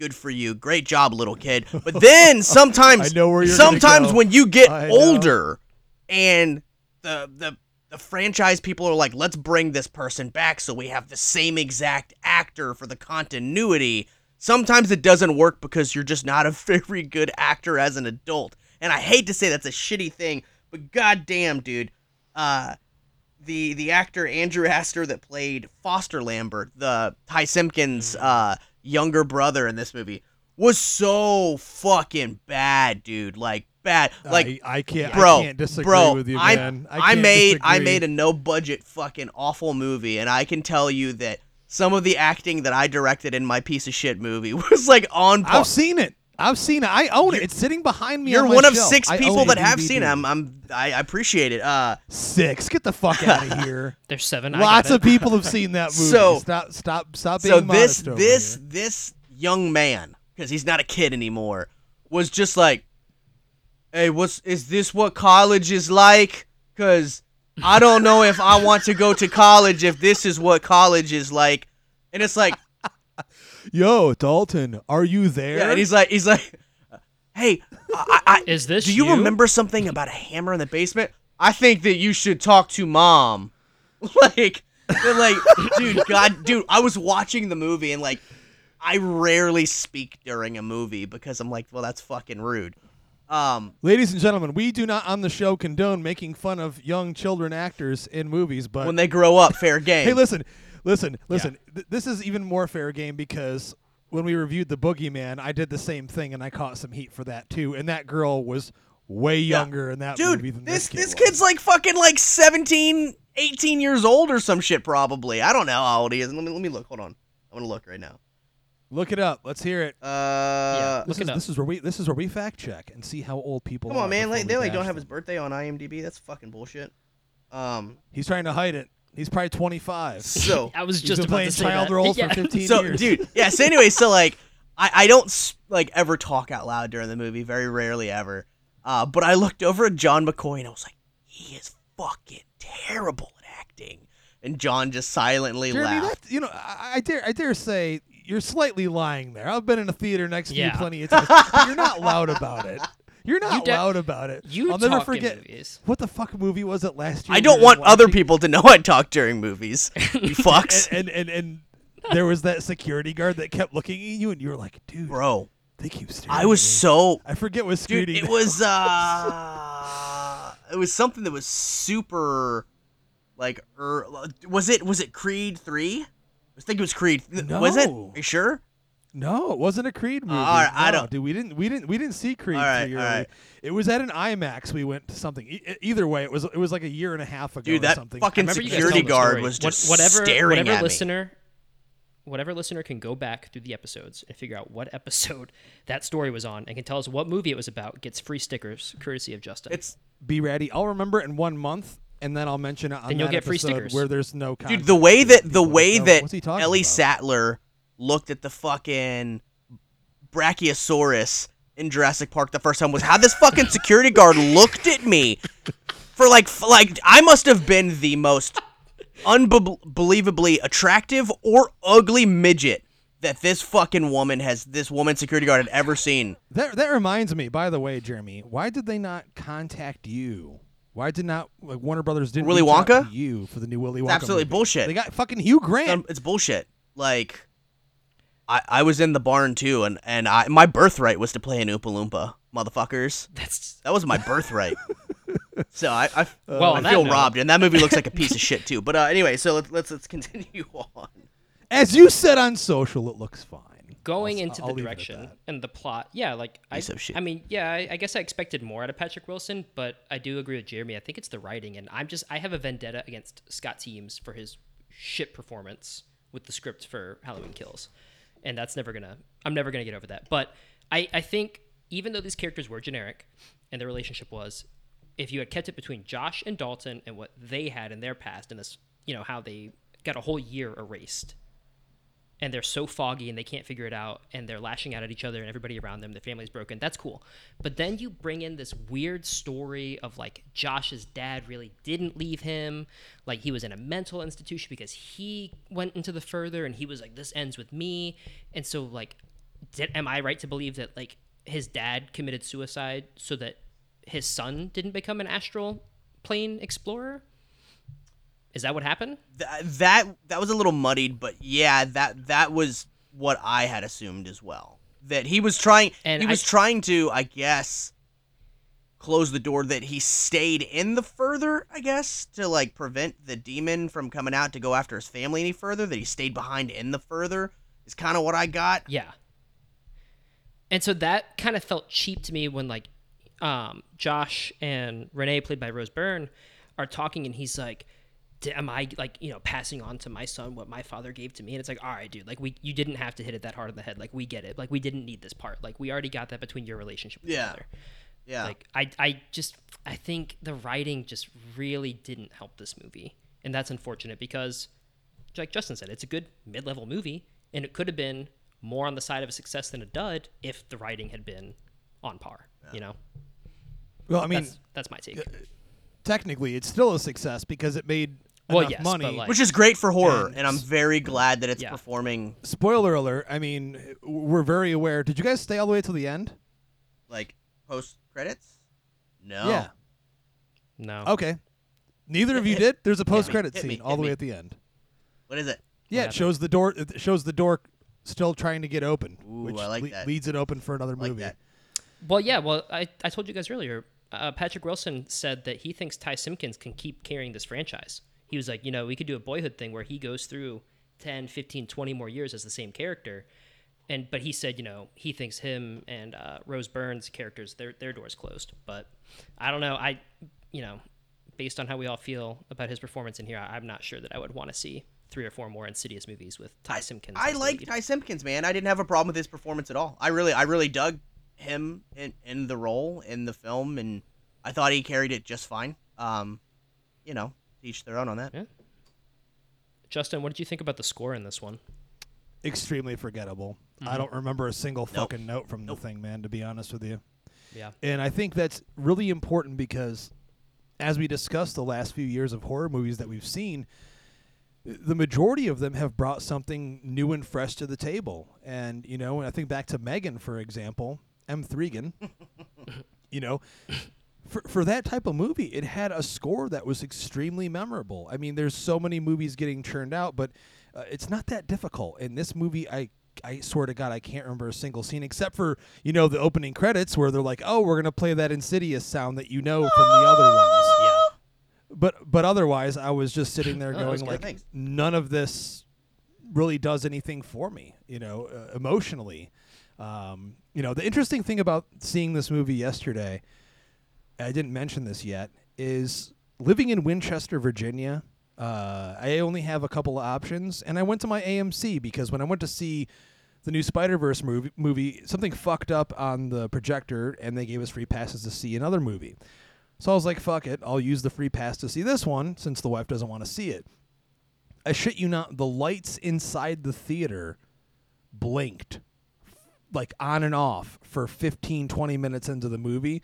Good for you. Great job, little kid. But then sometimes, I know where you're sometimes go. when you get I know. older and the the the franchise people are like, let's bring this person back so we have the same exact actor for the continuity. Sometimes it doesn't work because you're just not a very good actor as an adult. And I hate to say that's a shitty thing, but goddamn, dude, uh, the the actor Andrew Astor that played Foster Lambert, the Ty Simpkins' uh, younger brother in this movie, was so fucking bad, dude. Like bad. Like I, I can't, bro, I can't disagree bro, with you, man. I, I made I made a no budget fucking awful movie, and I can tell you that some of the acting that I directed in my piece of shit movie was like on par. I've seen it. I've seen it. I own it. It's sitting behind me. You're on my one of shelf. six people that have DVD. seen it. I'm, I'm I appreciate it. Uh, Six. Get the fuck out of here. There's seven. Lots of people have seen that movie. So- stop, stop, stop being so this modest over this here. this young man because he's not a kid anymore was just like hey what's is this what college is like because i don't know if i want to go to college if this is what college is like and it's like Yo, Dalton, are you there? yeah and he's like he's like hey I, I, Is this do you, you? remember something about a hammer in the basement i think that you should talk to mom like they're like dude god dude i was watching the movie and like i rarely speak during a movie because i'm like well that's fucking rude um Ladies and gentlemen, we do not on the show condone making fun of young children actors in movies, but when they grow up fair game hey, listen, listen, listen. Th- this is even more fair game because when we reviewed the Boogeyman, I did the same thing and I caught some heat for that too. And that girl was way younger in that dude movie than this this kid this was. kid's like fucking like 17 18 years old or some shit probably i don't know how old he is let me let me look hold on i'm gonna look right now Look it up. Let's hear it. uh This Look it is, up. this is where we this is where we fact check and see how old people come are. on man before like, we they like bash don't have them. his birthday on imdb that's fucking bullshit um He's trying to hide it. He's probably 25. so I was He's just been about playing to say child that. roles Yeah. for 15 so years. dude yeah so anyway so like I, I don't s- like ever talk out loud during the movie very rarely ever uh, but i looked over at john mccoy and i was like he is fucking terrible at acting and john just silently Jeremy, laughed that, you know, I, I dare I dare say you're slightly lying there. I've been in a theater next to Yeah. you plenty of times, but you're not loud about it. You're not You de- loud about it. You I'll never talk in forget movies. what the fuck movie was it last year. i don't were want other watching? people to know i talk during movies you fucks And, and and and there was that security guard that kept looking at you, and you were like, dude, bro they keep staring. i at was me. so I forget what dude screening. it was uh it was something that was super like er, was it was it creed 3 i think it was creed was it Are you sure No, it wasn't a Creed movie. all right, I don't- Dude, we didn't. We didn't. We didn't see Creed All right, three all right. It was at an IMAX. We went to something. E- either way, it was. It was like a year and a half ago. Dude, or that something. fucking remember you guys security guard story. was What- just whatever, staring whatever at me. listener, whatever listener can go back through the episodes and figure out what episode that story was on and can tell us what movie it was about gets free stickers courtesy of Justin. It's Be ready. I'll remember it in one month, and then I'll mention it on Then you'll that get free stickers. where there's no. dude, the way that the way don't that what's he talking Ellie about? Sattler looked at the fucking Brachiosaurus in Jurassic Park the first time was how this fucking security guard looked at me for like like I must have been the most unbelievably attractive or ugly midget that this fucking woman has, this woman security guard had ever seen. That that reminds me. By the way, Jeremy, why did they not contact you? Why did not like Warner Brothers didn't Willy Wonka? you for the new Willy Wonka? It's absolutely movie? bullshit. They got fucking Hugh Grant. It's bullshit. Like, I I was in the barn too, and and I my birthright was to play an Oompa Loompa, motherfuckers. That's That was my birthright. so I I, Well, I on that feel note- robbed, and that movie looks like a piece of shit too. But uh, anyway, so let's let's let's continue on. As you said on social, it looks fine. going I'll- into I'll the leave it at direction and the plot. Yeah, like I, Piece of shit. I mean, yeah, I, I guess I expected more out of Patrick Wilson, but I do agree with Jeremy. I think it's the writing, and I'm just I have a vendetta against Scott Teems for his shit performance with the script for Halloween Kills, and that's never gonna. I'm never gonna get over that. But I I think even though these characters were generic, and the relationship was, if you had kept it between Josh and Dalton and what they had in their past, and this, you know, how they got a whole year erased and they're so foggy and they can't figure it out and they're lashing out at each other and everybody around them their family's broken that's cool. But then you bring in this weird story of like josh's dad really didn't leave him. Like he was in a mental institution because he went into the further and he was like this ends with me. And so like did, am i right to believe that like his dad committed suicide so that his son didn't become an astral plane explorer is that what happened Th- that that was a little muddied, but yeah, that that was what I had assumed as well. That he was trying And he I- was trying to, I guess, close the door that he stayed in the further, I guess, to like prevent the demon from coming out to go after his family any further, that he stayed behind in the further is kind of what I got. Yeah. And so that kind of felt cheap to me when like um, Josh and Renee, played by Rose Byrne, are talking, and he's like, "D- "Am I like you know passing on to my son what my father gave to me?" And it's like, "All right, dude, like we you didn't have to hit it that hard on the head. Like we get it. Like we didn't need this part. Like we already got that between your relationship with Yeah. your mother." Yeah. Like I I just I think the writing just really didn't help this movie. And that's unfortunate because like Justin said, it's a good mid-level movie and it could have been more on the side of a success than a dud if the writing had been on par, you know. Well, I mean, That's that's my take. Uh, technically, it's still a success because it made Well, enough yes, money. like- Which is great for horror, And and I'm very glad that it's Yeah. performing Spoiler alert! I mean, we're very aware. Did you guys stay all the way till the end? like post credits. No. Yeah. No. Okay. Neither of you did. There's a post-credit hit me, scene all hit the way me. at the end. What is it? Yeah, it shows the door. It shows the door still trying to get open, Ooh, which I like le- that. leads it open for another Like movie. that. Well, yeah. Well, I, I told you guys earlier. Uh, Patrick Wilson said that he thinks Ty Simpkins can keep carrying this franchise. He was like, you know, we could do a Boyhood thing where he goes through 10, 15, 20 more years as the same character. And but he said, you know, he thinks him and uh, Rose Byrne's characters their their doors closed. But I don't know. I, you know, based on how we all feel about his performance in here, I, I'm not sure that I would want to see three or four more Insidious movies with Ty Simpkins. I like. Ty Simpkins, man. I didn't have a problem with his performance at all. I really, I really dug him in, in the role in the film, and I thought he carried it just fine. Um, you know, each their own on that. Yeah. Justin, what did you think about the score in this one? Extremely forgettable. Mm-hmm. I don't remember a single fucking note from Nope. the thing, man. To be honest with you. Yeah. And I think that's really important because, as we discussed the last few years of horror movies that we've seen, the majority of them have brought something new and fresh to the table. And, you know, when I think back to Megan, for example, M. Thregan, you know, for, for that type of movie, it had a score that was extremely memorable. I mean, there's so many movies getting churned out, but uh, it's not that difficult. In this movie, I I swear to God, I can't remember a single scene except for you know the opening credits where they're like, "Oh, we're gonna play that Insidious sound that you know from the other ones." Yeah. But but otherwise, I was just sitting there going like, none of this really does anything for me, you know, uh, emotionally. Um, you know, the interesting thing about seeing this movie yesterday, I didn't mention this yet, is living in Winchester, Virginia. Uh, I only have a couple of options, and I went to my AMC because when I went to see the new Spider Verse movie, movie, something fucked up on the projector, and they gave us free passes to see another movie. So I was like, fuck it, I'll use the free pass to see this one since the wife doesn't want to see it. I shit you not, the lights inside the theater blinked like on and off for 15 20 minutes into the movie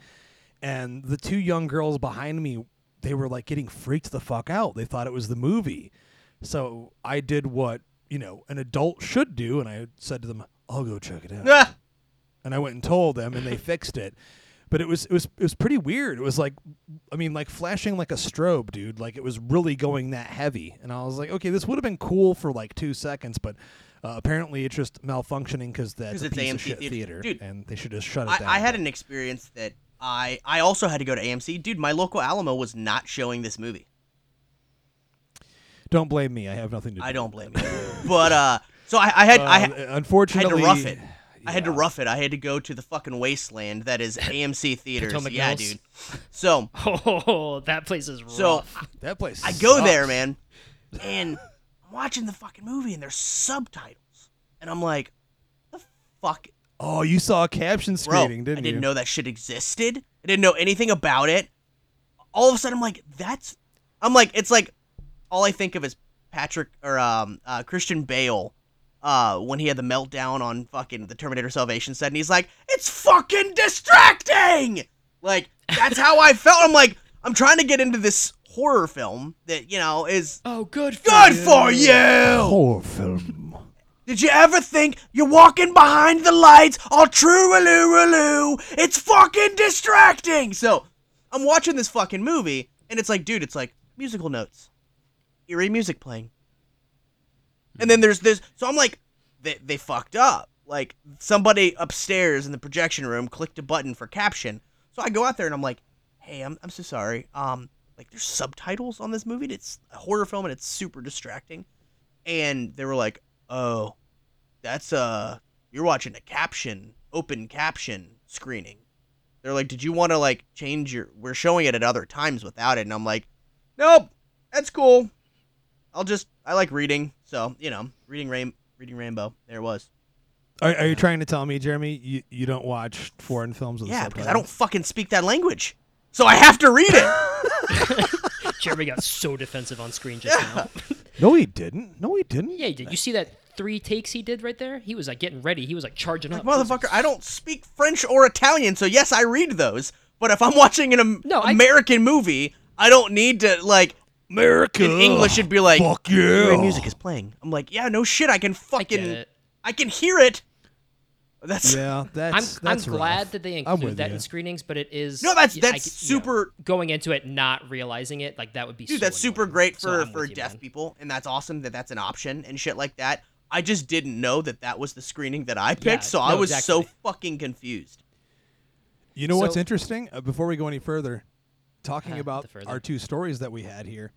and the two young girls behind me they were like getting freaked the fuck out. They thought it was the movie. So I did what, you know, an adult should do and I said to them, "I'll go check it out." Ah! and I went and told them, and they fixed it. But it was it was it was pretty weird. It was like, I mean, like flashing like a strobe, dude. Like it was really going that heavy, and I was like, okay, this would have been cool for like two seconds, but uh, apparently it's just malfunctioning because that's a piece of AMC shit theater. theater, Dude, and they should just shut it I, down. I had an experience that I I also had to go to AMC. Dude, my local Alamo was not showing this movie. Don't blame me. I have nothing to do. I don't blame you. But uh, so I, I had I, Uh, ha- I had unfortunately, to rough it. I had to rough it. I had to go to the fucking wasteland that is AMC theaters. Potomac yeah, Mills? dude. So Oh, that place is rough. so That place. I go sucks. there, man, and I'm watching the fucking movie, and there's subtitles, and I'm like, the fuck, Oh, you saw a caption bro? didn't I didn't you? know that shit existed. I didn't know anything about it. All of a sudden, I'm like, that's, I'm like, it's like, all I think of is Patrick or um uh, Christian Bale. Uh, when he had the meltdown on fucking the Terminator Salvation set, and he's like, "It's fucking distracting." Like that's how I felt. I'm like, I'm trying to get into this horror film that you know is oh, good. For good you. for you. Horror film. Did you ever think you're walking behind the lights all true It's fucking distracting. So I'm watching this fucking movie, and it's like, dude, it's like musical notes, eerie music playing, and then there's this. So I'm like, they they fucked up. Like somebody upstairs in the projection room clicked a button for caption. So I go out there and I'm like, hey, I'm I'm so sorry. Um, like there's subtitles on this movie. It's a horror film and it's super distracting. And they were like, oh, that's uh, you're watching a caption, open caption screening. They're like, did you want to like change your? We're showing it at other times without it, and I'm like, nope, that's cool. I'll just I like reading, so you know, reading rain, reading Rainbow. There it was. Are, are you trying to tell me, Jeremy, you, you don't watch foreign films with Yeah, because I don't fucking speak that language, so I have to read it. Jeremy got so defensive on screen just now. No, he didn't. No, he didn't. yeah, did you see that three takes he did right there? He was like getting ready. He was like charging up. Motherfucker, I don't speak French or Italian, so yes, I read those. But if I'm watching an Am- No, I- American movie, I don't need to like America. in English. It'd be like, Fuck yeah. "Great music is playing." I'm like, yeah, no shit, I can fucking, get it. I can hear it. That's Yeah, I'm, that's I'm glad rough. that they I'm include with that you. in screenings, but it is No, that's- yeah, I that's you know, super- going into it not realizing it like that would be dude, so that's super great for I'm for you, deaf man. people, and that's awesome that that's an option and shit like that. I just didn't know that that was the screening that I picked, Yeah, so I no, was so fucking confused. You know what's interesting? Uh, before we go any further, talking Uh, about further. our two stories that we had here,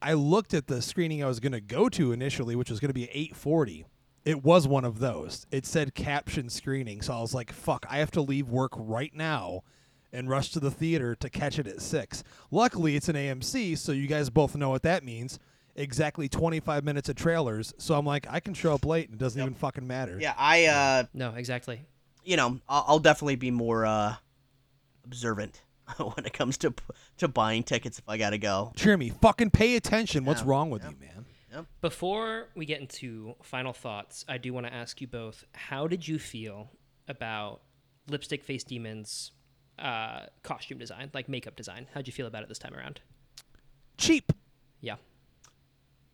I looked at the screening I was going to go to initially, which was going to be 840. It was one of those. It said caption screening, so I was like, "Fuck! I have to leave work right now and rush to the theater to catch it at six. Luckily, it's an AMC, so you guys both know what that means. Exactly 25 minutes of trailers. So I'm like, I can show up late, and it doesn't even fucking matter. Yeah, I uh, No, exactly. you know, I'll, I'll definitely be more uh observant when it comes to to buying tickets if I gotta go. Jeremy, fucking pay attention. What's wrong with yeah. you, man? Before we get into final thoughts, I do want to ask you both: How did you feel about Lipstick Face Demons' uh, costume design, like makeup design? How'd you feel about it this time around? Cheap. Yeah.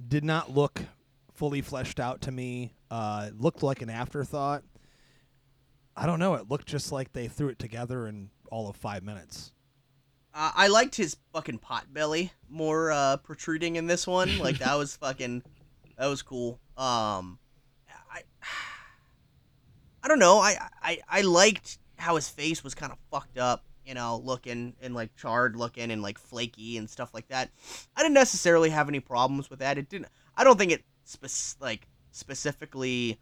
did not look fully fleshed out to me. Uh, looked like an afterthought. I don't know. It looked just like they threw it together in all of five minutes. Uh, I liked his fucking pot belly more uh, protruding in this one. Like that was fucking, that was cool. Um, I, I don't know. I, I, I liked how his face was kind of fucked up. You know, looking and like charred looking and like flaky and stuff like that. I didn't necessarily have any problems with that. It didn't. I don't think it spec- like specifically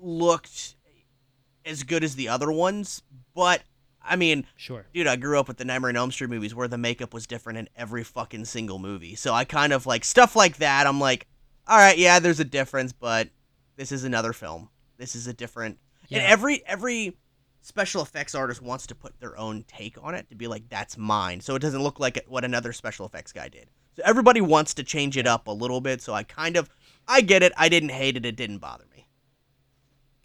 looked as good as the other ones, but I mean, Sure. dude, I grew up with the Nightmare on Elm Street movies where the makeup was different in every fucking single movie. So I kind of like stuff like that. I'm like, all right, yeah, there's a difference, but this is another film. This is a different. And every every special effects artist wants to put their own take on it to be like, that's mine. So it doesn't look like what another special effects guy did. So everybody wants to change it up a little bit. So I kind of, I get it. I didn't hate it. It didn't bother me.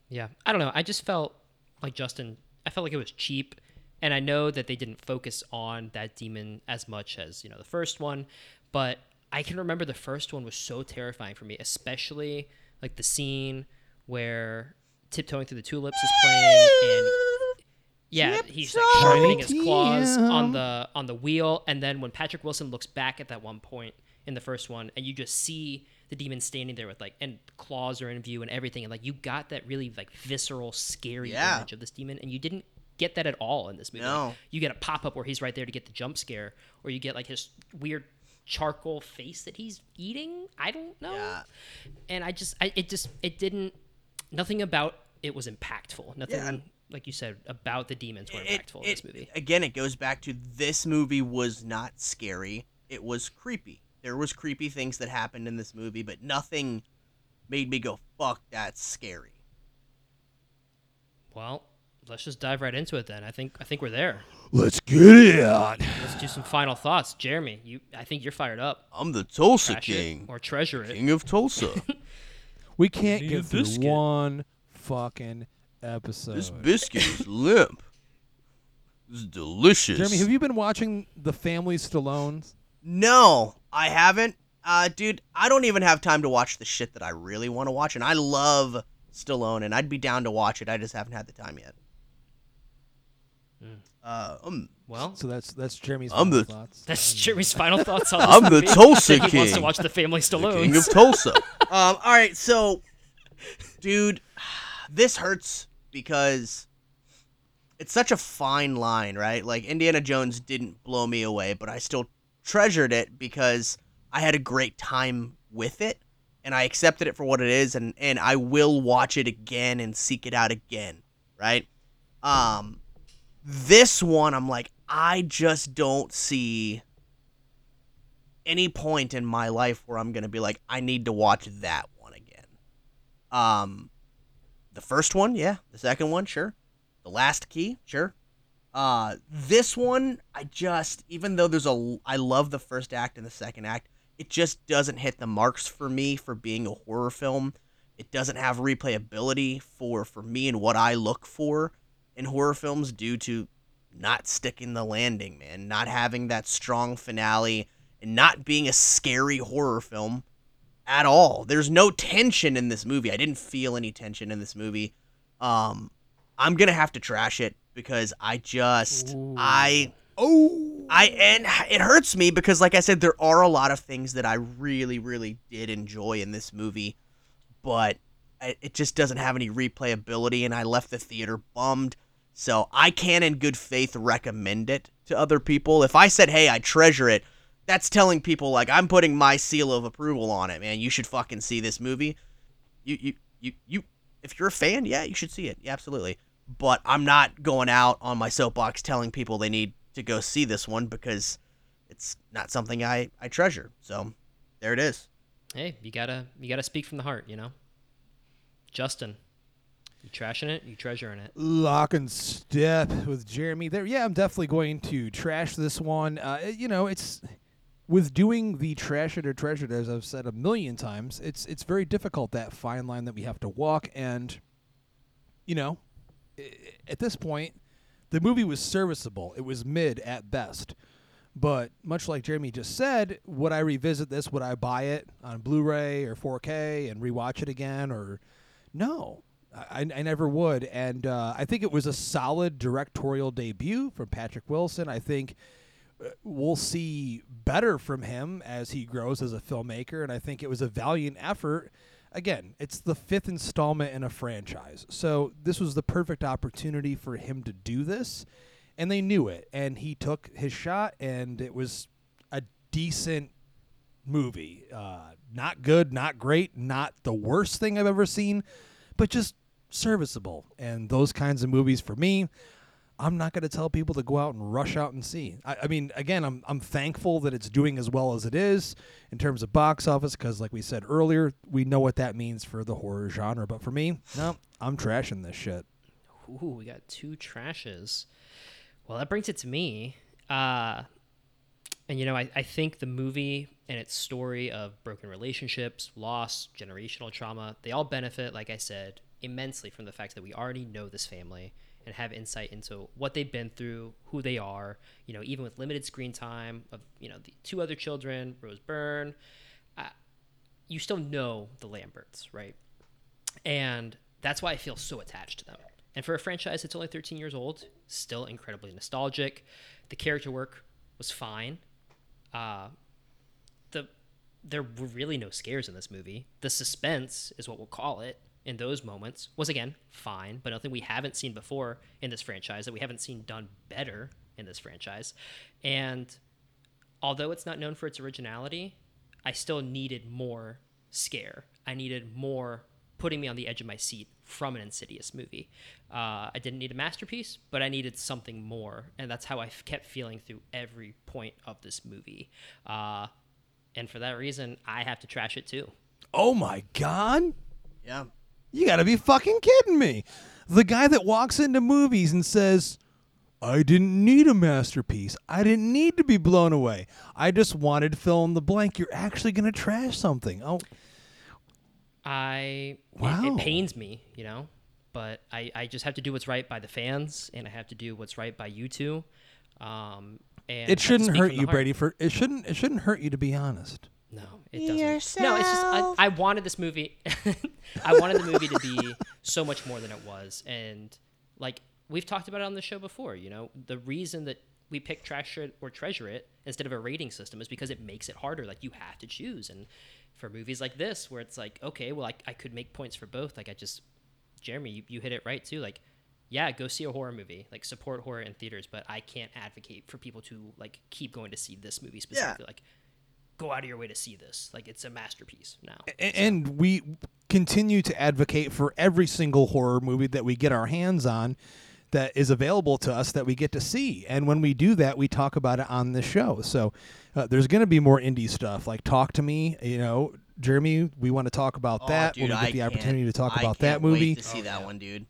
Yeah. I don't know. I just felt like Justin. I felt like it was cheap. And I know that they didn't focus on that demon as much as you know the first one, but I can remember the first one was so terrifying for me, especially like the scene where tiptoeing through the tulips is playing and yeah, he's like sharpening his claws on the on the wheel, and then when Patrick Wilson looks back at that one point in the first one, and you just see the demon standing there with like and claws are in view and everything, and like you got that really like visceral, scary Yeah. image of this demon, and you didn't get that at all in this movie. No. You get a pop up where he's right there to get the jump scare, or you get like his weird charcoal face that he's eating. I don't know. Yeah. And I just, I it just, it didn't. Nothing about it was impactful. Nothing, Yeah. like you said, about the demons were It- impactful in this movie. Again, it goes back to this movie was not scary. It was creepy. There was creepy things that happened in this movie, but nothing made me go, "Fuck, that's scary." Well, let's just dive right into it then. I think, I think we're there. Let's get it. on. Let's do some final thoughts. Jeremy, you, I think you're fired up. I'm the Tulsa Trash it or treasure it. King of Tulsa. We can't Need get a through biscuit. one fucking episode. this biscuit is limp. This is delicious. Jeremy, have you been watching The Family Stallones? No, I haven't. Uh, dude, I don't even have time to watch the shit that I really want to watch, and I love Stallone, and I'd be down to watch it. I just haven't had the time yet. Uh, um, Well, So that's that's Jeremy's I'm final the- thoughts. that's Jeremy's final thoughts on I'm the. Tulsa That He wants to watch the Family Stallone. King of Tulsa. um, all right, so, dude, this hurts because it's such a fine line, right? Like Indiana Jones didn't blow me away, but I still treasured it because I had a great time with it and I accepted it for what it is and and I will watch it again and seek it out again, right? Um this one I'm like I just don't see any point in my life where I'm to be like I need to watch that one again. Um the first one, yeah, the second one, sure. The last key, sure. Uh, this one, I just, even though there's a, I love the first act and the second act, it just doesn't hit the marks for me for being a horror film. It doesn't have replayability for for me and what I look for in horror films due to not sticking the landing, man, not having that strong finale, and not being a scary horror film at all. There's no tension in this movie. I didn't feel any tension in this movie. Um, I'm gonna have to trash it because I just I oh I and it hurts me because like I said there are a lot of things that I really really did enjoy in this movie, but it just doesn't have any replayability and I left the theater bummed. So I can in good faith recommend it to other people. If I said, "Hey, I treasure it," that's telling people like I'm putting my seal of approval on it, man. You should fucking see this movie. You you you you if you're a fan, yeah, you should see it. Yeah, absolutely. But I'm not going out on my soapbox telling people they need to go see this one because it's not something I I treasure. So there it is. Hey, you gotta you gotta speak from the heart, you know. Justin, you trashing it? You treasuring it? lock and step with Jeremy there. Yeah, I'm definitely going to trash this one. Uh, you know, it's with doing the trash it or treasure it, as I've said a million times. It's it's very difficult that fine line that we have to walk, and you know, at this point, the movie was serviceable. It was mid at best. But much like Jeremy just said, would I revisit this? Would I buy it on Blu-ray or 4K and rewatch it again? Or no, I, I never would. And uh, I think it was a solid directorial debut from Patrick Wilson. I think uh, we'll see better from him as he grows as a filmmaker. And I think it was a valiant effort. Again, it's the fifth installment in a franchise. So this was the perfect opportunity for him to do this. And they knew it. And he took his shot, and it was a decent movie. Uh, not good, not great, not the worst thing I've ever seen, but just serviceable. And those kinds of movies for me, I'm not going to tell people to go out and rush out and see. I, I mean, again, I'm I'm thankful that it's doing as well as it is in terms of box office because, like we said earlier, we know what that means for the horror genre. But for me, no, I'm trashing this shit. Ooh, we got two trashes. Well, that brings it to me. Uh, and you know, I, I think the movie and its story of broken relationships, loss, generational trauma, they all benefit, like I said, immensely from the fact that we already know this family and have insight into what they've been through, who they are. You know, even with limited screen time of you know the two other children, Rose Byrne, uh, you still know the Lamberts, right? And that's why I feel so attached to them. And for a franchise that's only 13 years old, still incredibly nostalgic. The character work was fine. Uh, the there were really no scares in this movie. The suspense is what we'll call it in those moments was again fine, but nothing we haven't seen before in this franchise that we haven't seen done better in this franchise. And although it's not known for its originality, I still needed more scare. I needed more putting me on the edge of my seat from an Insidious movie. Uh, I didn't need a masterpiece, but I needed something more, and that's how I f- kept feeling through every point of this movie. Uh, and for that reason, I have to trash it too. Oh my god. Yeah. You gotta be fucking kidding me. The guy that walks into movies and says, I didn't need a masterpiece. I didn't need to be blown away. I just wanted to fill in the blank. You're actually gonna trash something. Oh I it- Wow. it, pains me, you know, but I, I just have to do what's right by the fans, and I have to do what's right by you two. Um, and it shouldn't hurt you, heart. Brady, for it shouldn't it shouldn't hurt you to be honest. No, it doesn't. No, it's just I, I wanted this movie. I wanted the movie to be so much more than it was, and like we've talked about it on the show before. You know, the reason that we pick trash it or treasure it instead of a rating system is because it makes it harder. Like you have to choose, and for movies like this, where it's like, okay, well, I, I could make points for both. Like I just, Jeremy, you, you hit it right too. Like, yeah, go see a horror movie. Like support horror in theaters, but I can't advocate for people to like keep going to see this movie specifically. Like go out of your way to see this. Like it's a masterpiece now. A- and we continue to advocate for every single horror movie that we get our hands on that is available to us that we get to see and when we do that we talk about it on the show so uh, there's going to be more indie stuff like talk to me you know jeremy we want to talk about Oh, that dude, when we I get the opportunity to talk I about that can't wait movie to see that one, dude.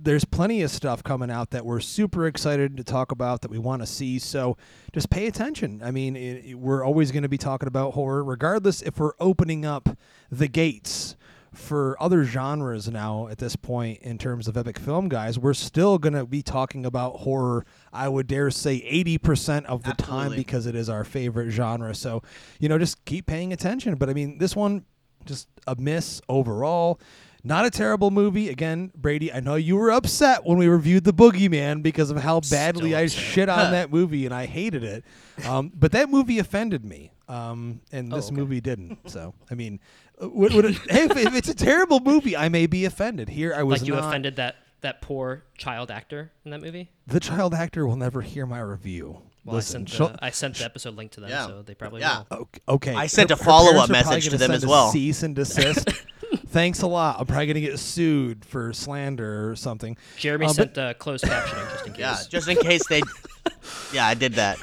There's plenty of stuff coming out that we're super excited to talk about that we want to see. So just pay attention. I mean, it, it- we're always going to be talking about horror, regardless if we're opening up the gates for other genres now at this point in terms of epic film guys we're still going to be talking about horror i would dare say 80% of the time because it is our favorite genre so you know just keep paying attention but i mean this one just a miss overall not a terrible movie. Again, Brady, I know you were upset when we reviewed The Boogeyman because of how badly I shit on that movie and I hated it. Um, but that movie offended me. Um, and this okay. movie didn't. So, I mean, uh, would, would it, hey, if, if it's a terrible movie, I may be offended. Here, I was Like you not. offended that that poor child actor in that movie. The child actor will never hear my review. Well, Listen, I sent the, I sent the episode link to them, Yeah. so they probably Yeah. will. Okay. okay. I sent Her- a follow-up parents are probably message to them as well. Cease and desist. Thanks a lot. I'm probably gonna get sued for slander or something. Jeremy Uh, but- sent uh, closed captioning just in case. Yeah, just in case they. yeah, I did that.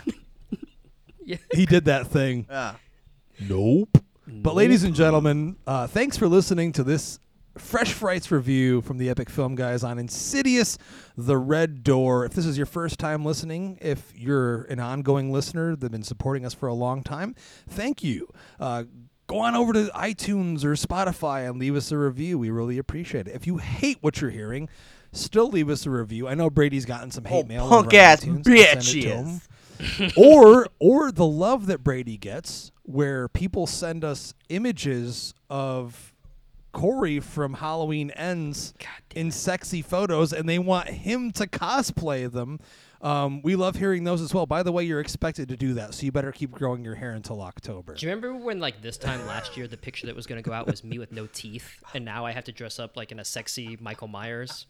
he did that thing. Yeah. Nope. But ladies and gentlemen, uh, thanks for listening to this Fresh Frights review from the Epic Film Guys on Insidious: The Red Door. If this is your first time listening, if you're an ongoing listener that's been supporting us for a long time, thank you. Uh, go on over to iTunes or Spotify and leave us a review. We really appreciate it. If you hate what you're hearing, still leave us a review. I know Brady's gotten some hate Oh, mail. punk ass iTunes. bitch Send it he to is. him or or the love that Brady gets, where people send us images of Corey from Halloween Ends in sexy photos, and they want him to cosplay them. Um, we love hearing those as well. By the way, you're expected to do that, so you better keep growing your hair until October. Do you remember when, like, this time last year, the picture that was going to go out was me with no teeth, and now I have to dress up like in a sexy Michael Myers?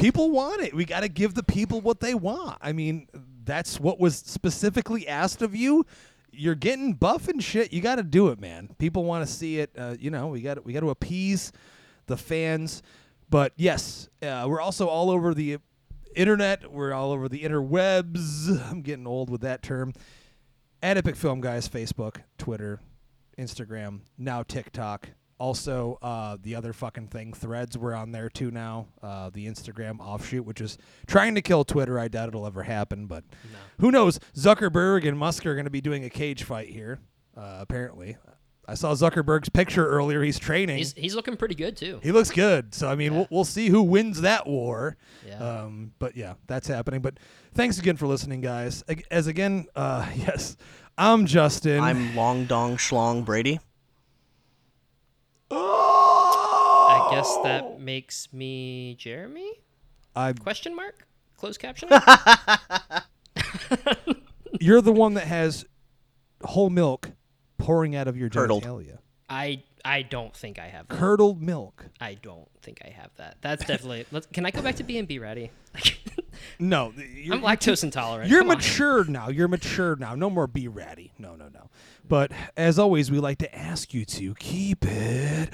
people want it. We got to give the people what they want. I mean, that's what was specifically asked of you. You're getting buff and shit. You got to do it, man. People want to see it. Uh, you know, we got we got to appease the fans. But yes, uh, we're also all over the internet. We're all over the interwebs. I'm getting old with that term. At Epic Film Guys, Facebook, Twitter, Instagram, now TikTok. Also, uh, the other fucking thing, Threads, we're on there too now. Uh, the Instagram offshoot, which is trying to kill Twitter. I doubt it'll ever happen, but who knows? Zuckerberg and Musk are going to be doing a cage fight here. Uh, apparently, I saw Zuckerberg's picture earlier. He's training. He's he's looking pretty good too. he looks good. So I mean, we'll, we'll see who wins that war. Yeah. Um, but yeah, that's happening. But thanks again for listening, guys. As again, uh, yes, I'm Justin. I'm Long Dong Schlong Brady. I guess that makes me Jeremy? I, Question mark? Closed caption? you're the one that has whole milk pouring out of your Curdled. genitalia. I I don't think I have that. Curdled milk. I don't think I have that. That's definitely. Let's, can I go back to B and B ready? No, you're, I'm lactose intolerant. You're Come on. mature now. You're mature now. No more be ratty. No, no, no. But as always, we like to ask you to keep it